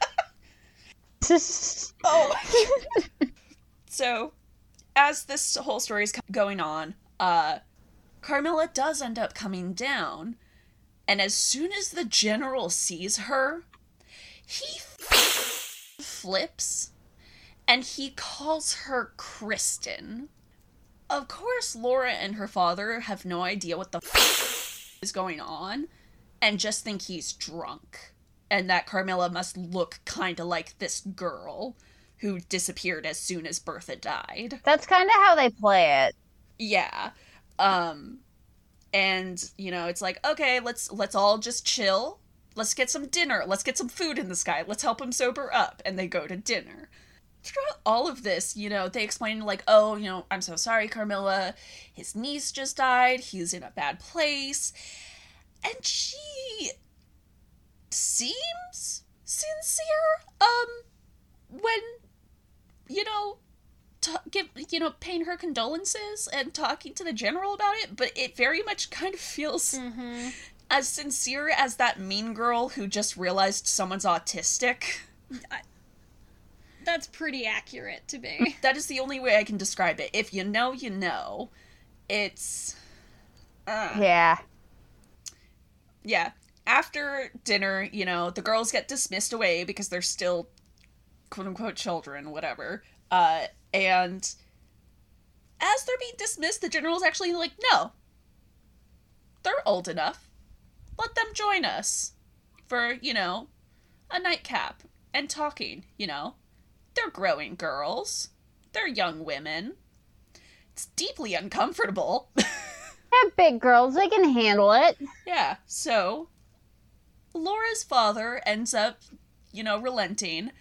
oh. so, as this whole story is going on, uh, Carmilla does end up coming down, and as soon as the general sees her, he flips and he calls her Kristen. Of course, Laura and her father have no idea what the is going on and just think he's drunk and that Carmilla must look kind of like this girl who disappeared as soon as Bertha died. That's kind of how they play it. Yeah. Um and you know, it's like, okay, let's let's all just chill. Let's get some dinner. Let's get some food in the sky. Let's help him sober up and they go to dinner. Throughout all of this, you know, they explain like, "Oh, you know, I'm so sorry, Carmilla. His niece just died. He's in a bad place." And she seems sincere um when you know t- give you know paying her condolences and talking to the general about it but it very much kind of feels Mm-hmm. as sincere as that mean girl who just realized someone's autistic That's pretty accurate to me. that is the only way i can describe it if you know you know it's uh, Yeah. yeah after dinner you know the girls get dismissed away because they're still quote unquote children whatever uh and as they're being dismissed the general's actually like no they're old enough. Let them join us for you know a nightcap and talking you know. They're growing girls. They're young women. It's deeply uncomfortable. They're big girls. They can handle it. Yeah, so Laura's father ends up, you know, relenting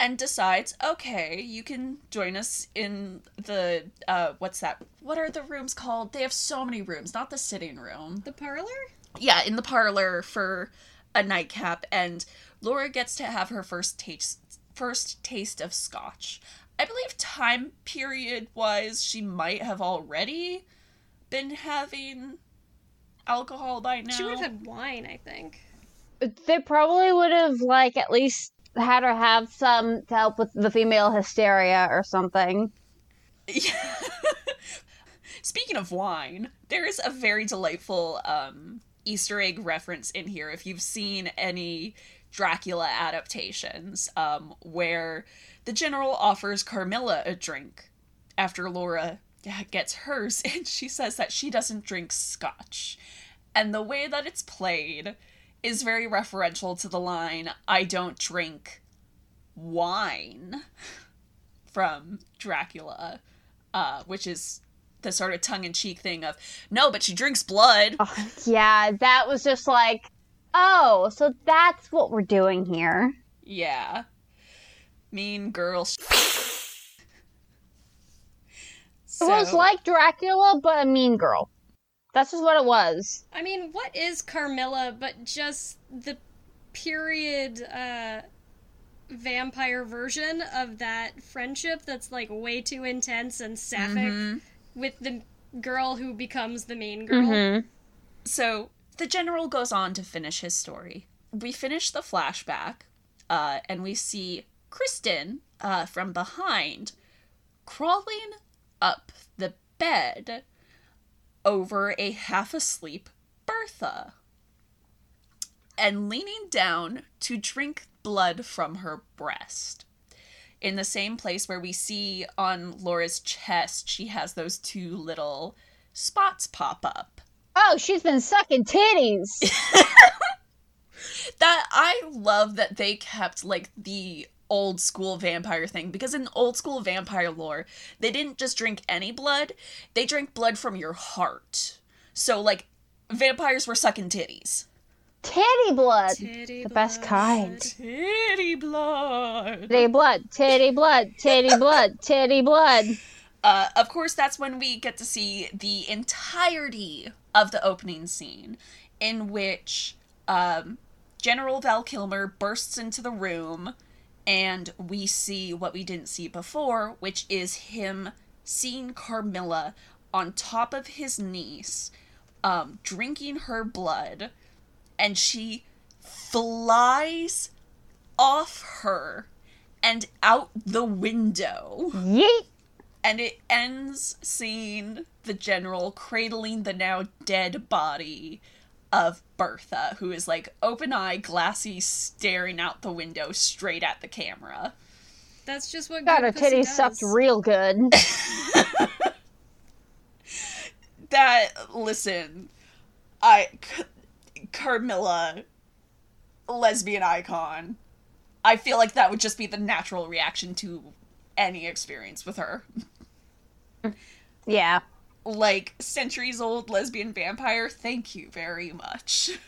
and decides, okay, you can join us in the uh what's that? What are the rooms called? They have so many rooms, not the sitting room. The parlor? Yeah, in the parlor for a nightcap and Laura gets to have her first taste first taste of scotch. I believe time period wise she might have already been having alcohol by now. She would have had wine, I think. They probably would have like at least had her have some to help with the female hysteria or something. Speaking of wine, there is a very delightful um, Easter egg reference in here. If you've seen any Dracula adaptations, um, where the general offers Carmilla a drink after Laura gets hers, and she says that she doesn't drink scotch. And the way that it's played is very referential to the line, I don't drink wine from Dracula, uh, which is the sort of tongue in cheek thing of, no, but she drinks blood. Oh, yeah, that was just like, oh, so that's what we're doing here. Yeah. Mean girl. It was like Dracula, but a mean girl. That's just what it was. I mean, what is Carmilla but just the period uh vampire version of that friendship that's like way too intense and sapphic Mhm. with the girl who becomes the main girl. Mm-hmm. So the general goes on to finish his story. We finish the flashback, uh, and we see Kristen uh, from behind crawling up the bed over a half asleep Bertha. and leaning down to drink blood from her breast. In the same place where we see on Laura's chest, she has those two little spots pop up. Oh, she's been sucking titties. that I love that they kept like the old school vampire thing because in old school vampire lore, they didn't just drink any blood, they drank blood from your heart. So like vampires were sucking titties. Titty blood. Titty The best kind. Titty blood. Titty blood, titty blood, titty blood, titty blood. Uh, of course, that's when we get to see the entirety of the opening scene, in which um, General Val Kilmer bursts into the room, and we see what we didn't see before, which is him seeing Carmilla on top of his niece, um, drinking her blood, and she flies off her and out the window. Yeet. And it ends seeing the general cradling the now dead body of Bertha, who is like open eye, glassy, staring out the window straight at the camera. That's just what Got good her pussy titties does. sucked real good. That, listen, I. C- Carmilla, lesbian icon. I feel like that would just be the natural reaction to any experience with her. yeah. Like centuries old lesbian vampire thank you very much.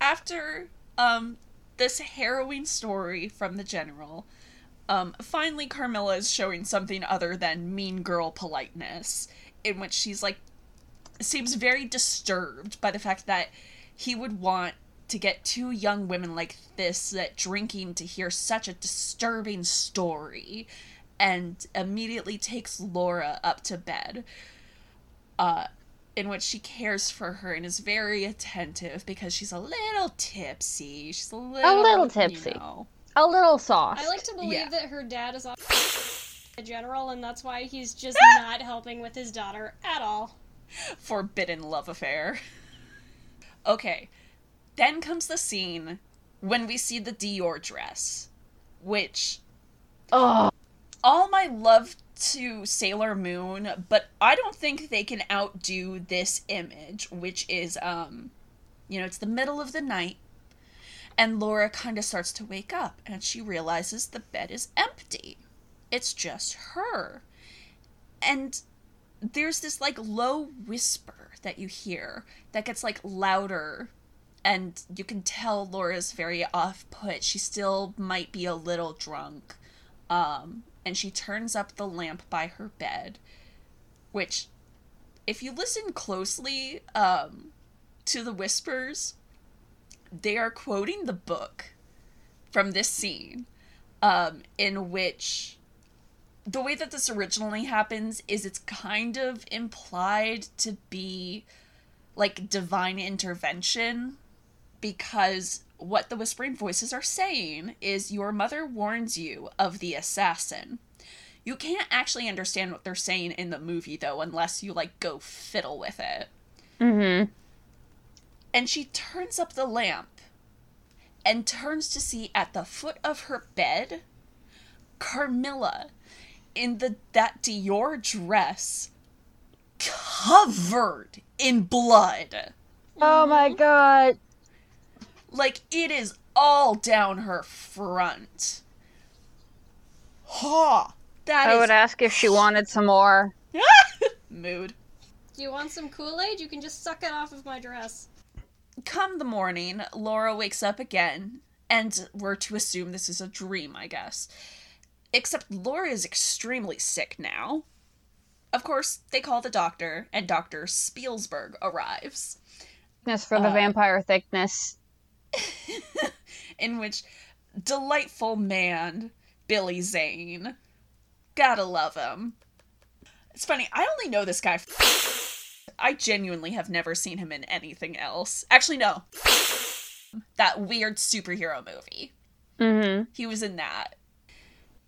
After um this harrowing story from the general um finally carmilla is showing something other than mean girl politeness in which she's like seems very disturbed by the fact that he would want to get two young women like this that drinking to hear such a disturbing story and immediately takes Laura up to bed uh, in which she cares for her and is very attentive because she's a little tipsy. She's a little, a little you tipsy. know. A little sauce. I like to believe Yeah. that her dad is off a general, and that's why he's just not helping with his daughter at all. forbidden love affair. okay, then comes the scene when we see the Dior dress, which Oh, all my love to Sailor Moon, but I don't think they can outdo this image, which is um you know, it's the middle of the night and Laura kind of starts to wake up and she realizes the bed is empty. It's just her. And there's this like low whisper that you hear that gets like louder and you can tell Laura's very off put. She still might be a little drunk. Um, and she turns up the lamp by her bed, which, if you listen closely um, to the whispers, they are quoting the book from this scene, um, in which the way that this originally happens is it's kind of implied to be like divine intervention because what the whispering voices are saying is your mother warns you of the assassin. You can't actually understand what they're saying in the movie though unless you like go fiddle with it. mm-hmm. And she turns up the lamp and turns to see at the foot of her bed Carmilla in the that Dior dress covered in blood. Oh my god. Like it is all down her front. Ha! That I is would ask if she wanted some more. mood. Do you want some Kool Aid? You can just suck it off of my dress. Come the morning, Laura wakes up again, and we're to assume this is a dream, I guess. Except Laura is extremely sick now. Of course, they call the doctor, and Dr. Spielsberg arrives, Thickness for the Uh, vampire thickness. in which delightful man, Billy Zane. Gotta love him. It's funny, I only know this guy. I genuinely have never seen him in anything else. Actually, no. That weird superhero movie. Mm-hmm. He was in that.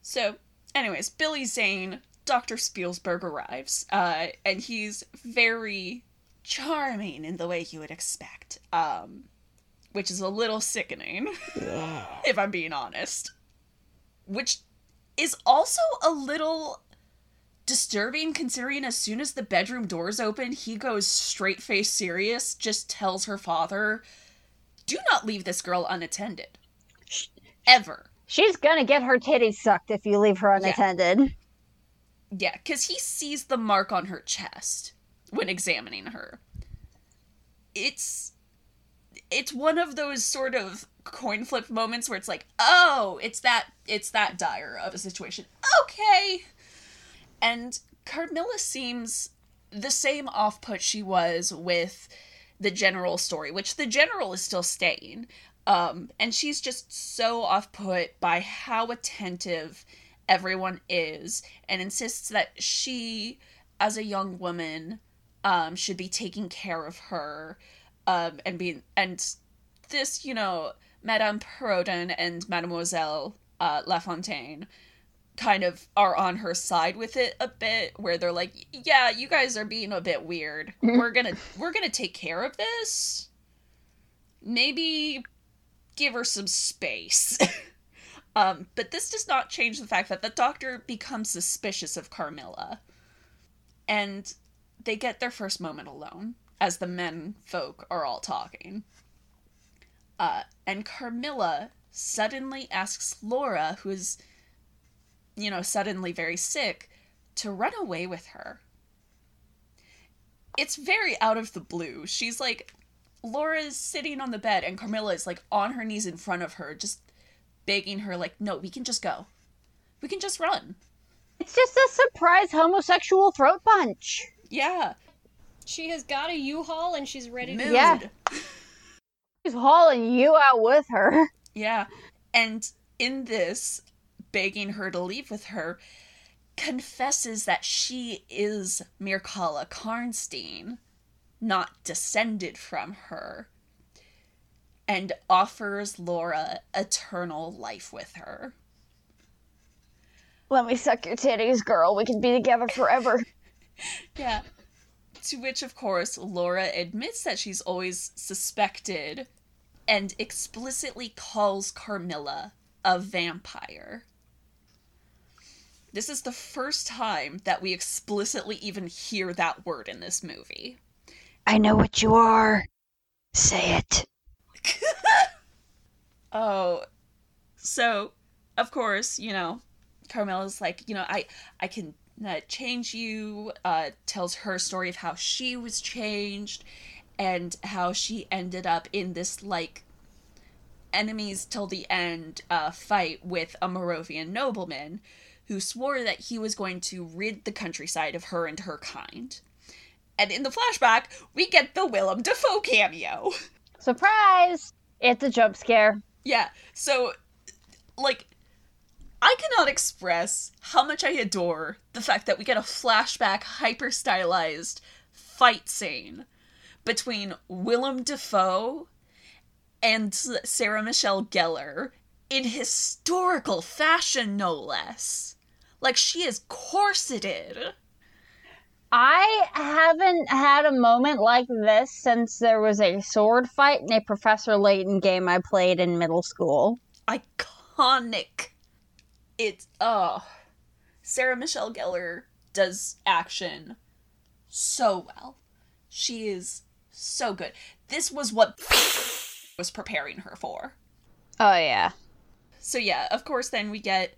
So, anyways, Billy Zane, Dr. Spielsberg arrives, uh, and he's very charming in the way you would expect. Um, which is a little sickening, Yeah. if I'm being honest. Which is also a little disturbing considering as soon as the bedroom doors open, he goes straight face serious, just tells her father, Do not leave this girl unattended. Ever. She's gonna get her titties sucked if you leave her unattended. Yeah, because he sees the mark on her chest when examining her. It's it's one of those sort of coin flip moments where it's like, oh, it's that it's that dire of a situation. Okay. And Carmilla seems the same off put she was with the general story, which the general is still staying. Um, and she's just so off put by how attentive everyone is and insists that she, as a young woman, um, should be taking care of her um, and being and this, you know, Madame Perrodon and Mademoiselle uh, Lafontaine kind of are on her side with it a bit where they're like yeah you guys are being a bit weird. We're gonna we're gonna take care of this. Maybe give her some space. Um but this does not change the fact that the doctor becomes suspicious of carmilla. And they get their first moment alone as the men folk are all talking uh and carmilla suddenly asks laura who is you know, suddenly very sick, to run away with her. It's very out of the blue. She's like, Laura's sitting on the bed, and Carmilla is like on her knees in front of her, just begging her, like, no, we can just go. We can just run. It's just a surprise homosexual throat punch. Yeah. She has got a U-Haul and she's ready to Mood. Yeah. She's hauling you out with her. Yeah. And in this, begging her to leave with her, confesses that she is Mircalla Karnstein, not descended from her, and offers Laura eternal life with her. Let me suck your titties, girl. We can be together forever. Yeah. To which, of course, Laura admits that she's always suspected and explicitly calls Carmilla a vampire. This is the first time that we explicitly even hear that word in this movie. I know what you are. Say it. Oh, so of course, you know, Carmilla's like, you know, I I can uh, change you. Uh, tells her story of how she was changed, and how she ended up in this like enemies till the end uh, fight with a Moravian nobleman who swore that he was going to rid the countryside of her and her kind. And in the flashback, we get the Willem Dafoe cameo. Surprise! It's a jump scare. Yeah, so, like, I cannot express how much I adore the fact that we get a flashback, hyper stylized fight scene between Willem Dafoe and Sarah Michelle Gellar in historical fashion, no less. Like, she is corseted. I haven't had a moment like this since there was a sword fight in a Professor Layton game I played in middle school. iconic. It's oh, Sarah Michelle Gellar does action so well. She is so good. This was what was preparing her for. Oh, yeah. So yeah, of course then we get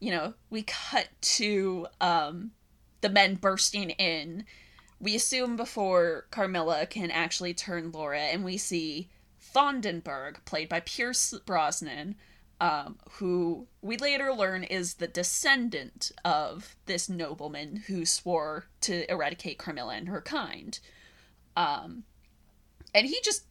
you know, we cut to um the men bursting in. We assume before Carmilla can actually turn Laura and we see Thondenberg played by Pierce Brosnan um, who we later learn is the descendant of this nobleman who swore to eradicate Carmilla and her kind. Um, and he just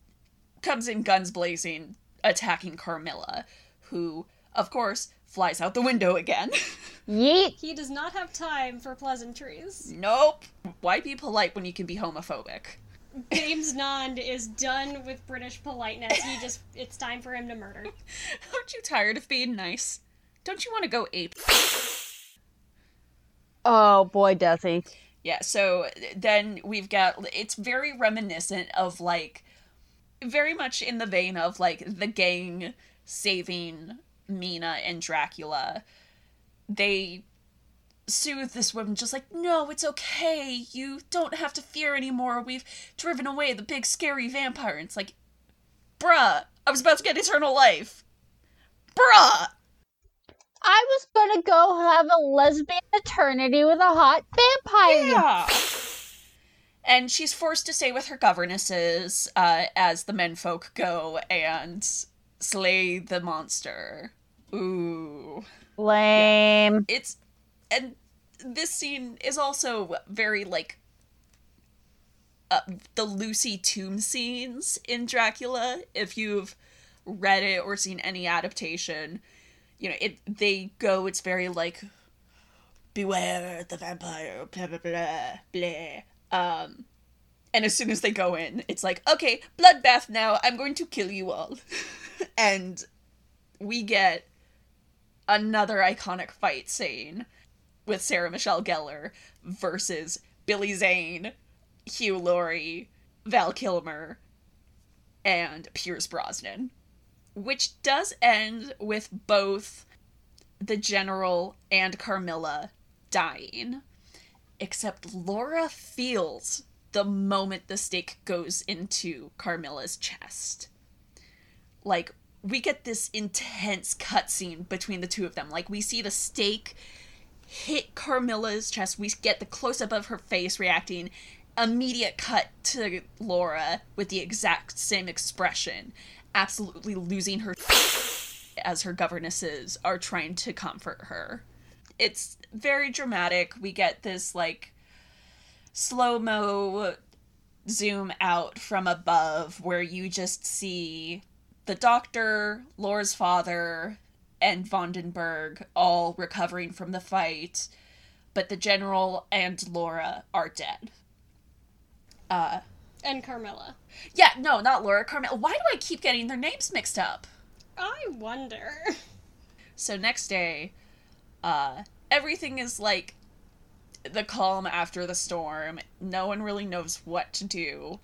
comes in guns blazing, attacking Carmilla, who, of course, flies out the window again. Yeet. He does not have time for pleasantries. nope. Why be polite when you can be homophobic? James Bond is done with British politeness. He just, it's time for him to murder. Aren't you tired of being nice? Don't you want to go ape? Oh, boy, does he. Yeah, so then we've got it's very reminiscent of like very much in the vein of like the gang saving Mina and Dracula. They soothe this woman just like no it's okay. You don't have to fear anymore. We've driven away the big scary vampire. And it's like bruh i was about to get eternal life. Bruh. I was gonna go have a lesbian eternity with a hot vampire. yeah. And she's forced to stay with her governesses uh, as the menfolk go and slay the monster. Ooh. Lame. it's and this scene is also very like uh, the Lucy tomb scenes in Dracula. If you've read it or seen any adaptation, you know it. They go. It's very like beware the vampire. Blah blah blah blah. Um, and as soon as they go in, it's like okay, bloodbath. Now I'm going to kill you all, and we get another iconic fight scene with Sarah Michelle Gellar versus Billy Zane, Hugh Laurie, Val Kilmer, and Pierce Brosnan, which does end with both the general and Carmilla dying. Except Laura feels the moment the stake goes into Carmilla's chest. Like, we get this intense cutscene between the two of them. Like, we see the stake hit Carmilla's chest. We get the close up of her face reacting. Immediate cut to Laura with the exact same expression, absolutely losing her as her governesses are trying to comfort her. It's very dramatic. We get this like slow mo zoom out from above where you just see the doctor, Laura's father, and Vandenberg all recovering from the fight, but the general and Laura are dead. Uh, And Carmilla. yeah, no, not Laura, Carmel. Why do I keep getting their names mixed up? I wonder. So next day, uh, everything is like the calm after the storm. No one really knows what to do,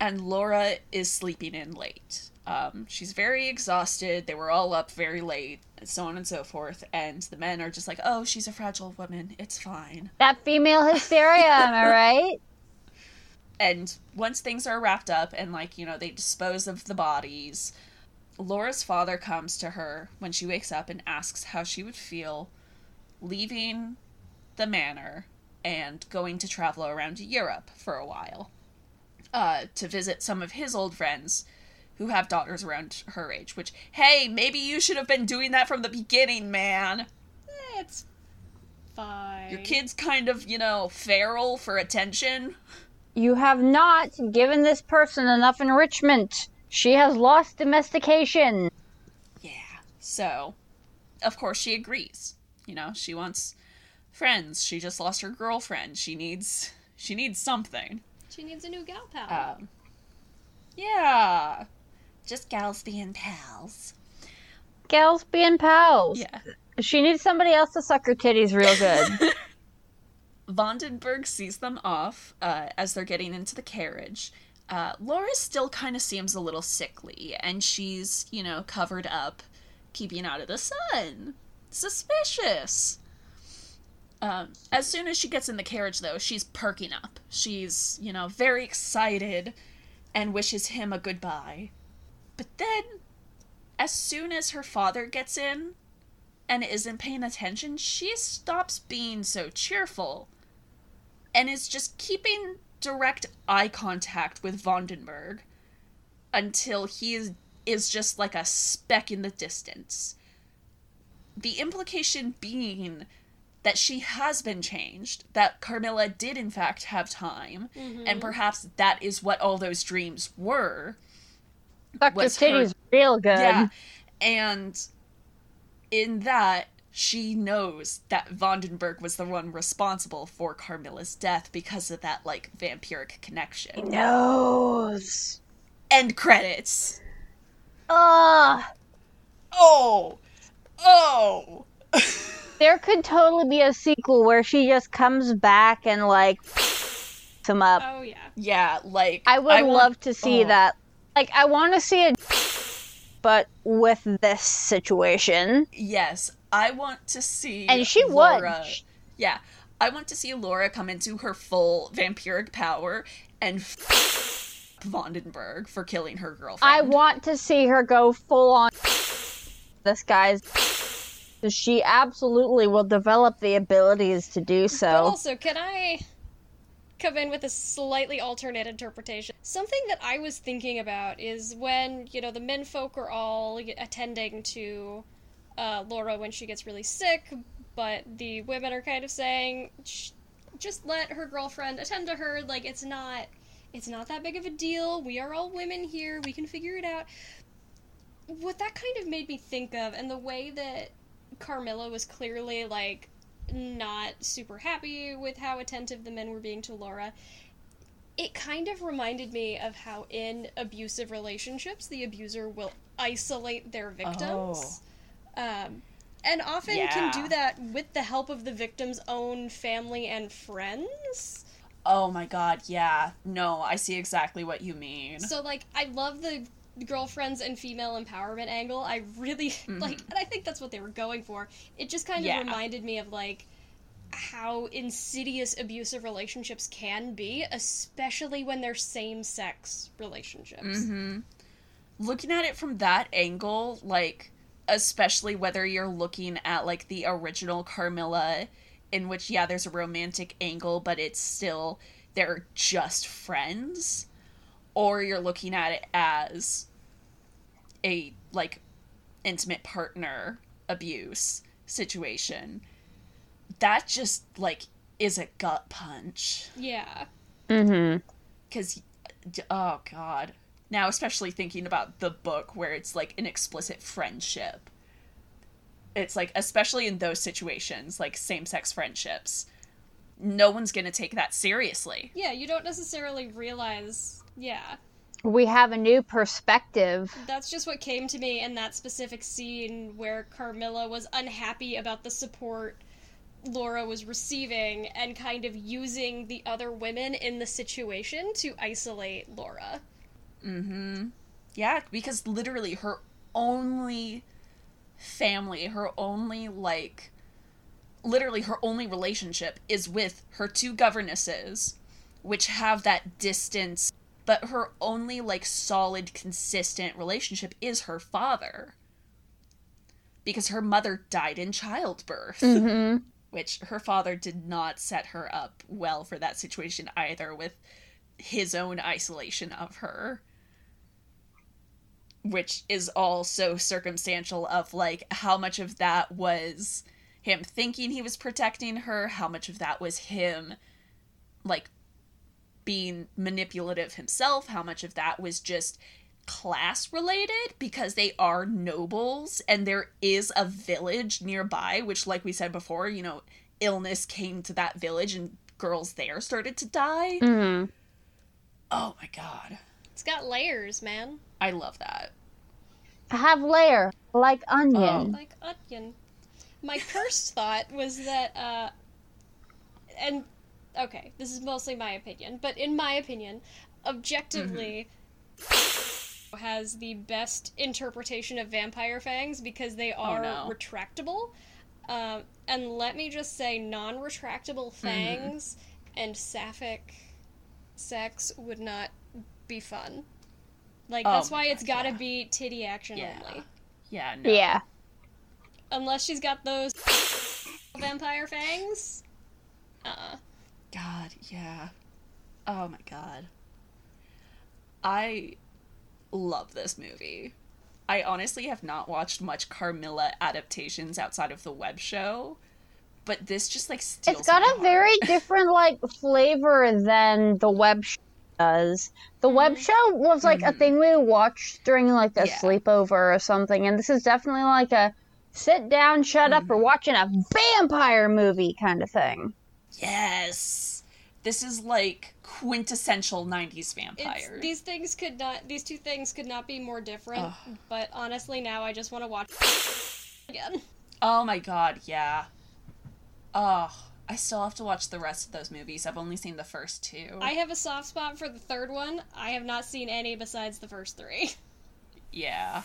and Laura is sleeping in late. Um, she's very exhausted. They were all up very late, and so on and so forth. And the men are just like, "Oh, she's a fragile woman. It's fine." That female hysteria, am I right? and once things are wrapped up and like you know they dispose of the bodies laura's father comes to her when she wakes up and asks how she would feel leaving the manor and going to travel around europe for a while uh, to visit some of his old friends who have daughters around her age which hey maybe you should have been doing that from the beginning man It's fine. your kid's kind of you know feral for attention You have not given this person enough enrichment. She has lost domestication. Yeah. So, of course, she agrees. You know, she wants friends. She just lost her girlfriend. She needs she needs something. She needs a new gal pal. Um, yeah. Just gals being pals. Gals being pals. Yeah. She needs somebody else to suck her titties real good. Vandenberg sees them off uh, as they're getting into the carriage. Uh, Laura still kind of seems a little sickly, and she's, you know, covered up, keeping out of the sun. Suspicious. Um, as soon as she gets in the carriage, though, she's perking up. She's, you know, very excited and wishes him a goodbye. But then, as soon as her father gets in and isn't paying attention, she stops being so cheerful and is just keeping direct eye contact with Vandenberg until he is, is just like a speck in the distance. The implication being that she has been changed, that Carmilla did in fact have time, and mm-hmm. perhaps that is what all those dreams were. Suck your Was her- real good. Yeah. And in that, she knows that Vandenberg was the one responsible for Carmilla's death because of that, like, vampiric connection. He Knows. End credits. Ugh. Oh! Oh! There could totally be a sequel where she just comes back and like him up. Oh yeah. yeah, like. I would want- love to see oh. that Like I want to see it, but with this situation, Yes, I want to see and she Laura. would. Yeah, I want to see Laura come into her full vampiric power and f- Vandenberg for killing her girlfriend. I want to see her go full on. This guy's. She absolutely will develop the abilities to do But so. also, can I come in with a slightly alternate interpretation? Something that I was thinking about is when, you know, the menfolk are all attending to uh, Laura when she gets really sick, but the women are kind of saying, just let her girlfriend attend to her. Like, it's not. It's not that big of a deal. We are all women here. We can figure it out. What that kind of made me think of, and the way that Carmilla was clearly like not super happy with how attentive the men were being to Laura. It kind of reminded me of how in abusive relationships the abuser will isolate their victims. Um, and often can do that with the help of the victim's own family and friends. Oh my god, yeah. No, I see exactly what you mean. So like I love the girlfriends and female empowerment angle. I really mm-hmm. like and I think that's what they were going for. It just kind of Yeah. reminded me of like how insidious abusive relationships can be, especially when they're same-sex relationships. Mm-hmm. looking at it from that angle, like especially whether you're looking at like the original Carmilla, in which yeah, there's a romantic angle, but it's still they're just friends, or you're looking at it as a like intimate partner abuse situation. That just like is a gut punch Yeah. Mm-hmm. because oh god now especially thinking about the book where it's like an explicit friendship it's like especially in those situations like same-sex friendships no one's gonna take that seriously Yeah, you don't necessarily realize yeah. We have a new perspective. That's just what came to me in that specific scene where Carmilla was unhappy about the support Laura was receiving and kind of using the other women in the situation to isolate Laura. Mhm. Yeah because literally her only family her only like literally her only relationship is with her two governesses which have that distance but her only like solid consistent relationship is her father. Because her mother died in childbirth. Mm-hmm. which her father did not set her up well for that situation either with his own isolation of her. Which is all so circumstantial of like how much of that was him thinking he was protecting her how much of that was him like being manipulative himself how much of that was just class related because they are nobles and there is a village nearby which like we said before you know illness came to that village and girls there started to die Mm-hmm. oh my god It's got layers, man. i love that I Have layer like onion. Like onion. My first thought was that, uh, and okay, this is mostly my opinion, but in my opinion, objectively, has the best interpretation of vampire fangs because they are no. retractable. Um, and let me just say, non retractable fangs and sapphic sex would not be fun. Like, Oh that's my why it's gotta yeah. be titty action Yeah. only. yeah no. Yeah. Unless she's got those vampire fangs. Uh, God, yeah. Oh my god. I love this movie. I honestly have not watched much Carmilla adaptations outside of the web show, but this just like steals It's got a heart. very different like flavor than the web show does. The web show was like a thing we watched during like a Mm-hmm. Yeah. sleepover or something, and this is definitely like a sit down, shut up, Mm-hmm. or watching a vampire movie kind of thing. Yes. This is like quintessential 90s it's, vampire. these things could not. These two things could not be more different. Ugh. But honestly, now I just want to watch again. Oh my god, yeah. Oh, I still have to watch the rest of those movies. I've only seen the first two. I have a soft spot for the third one. I have not seen any besides the first three. Yeah.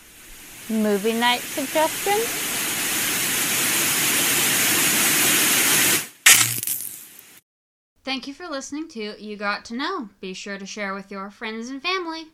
Movie night suggestion? Thank you for listening to You Got to Know. Be sure to share with your friends and family.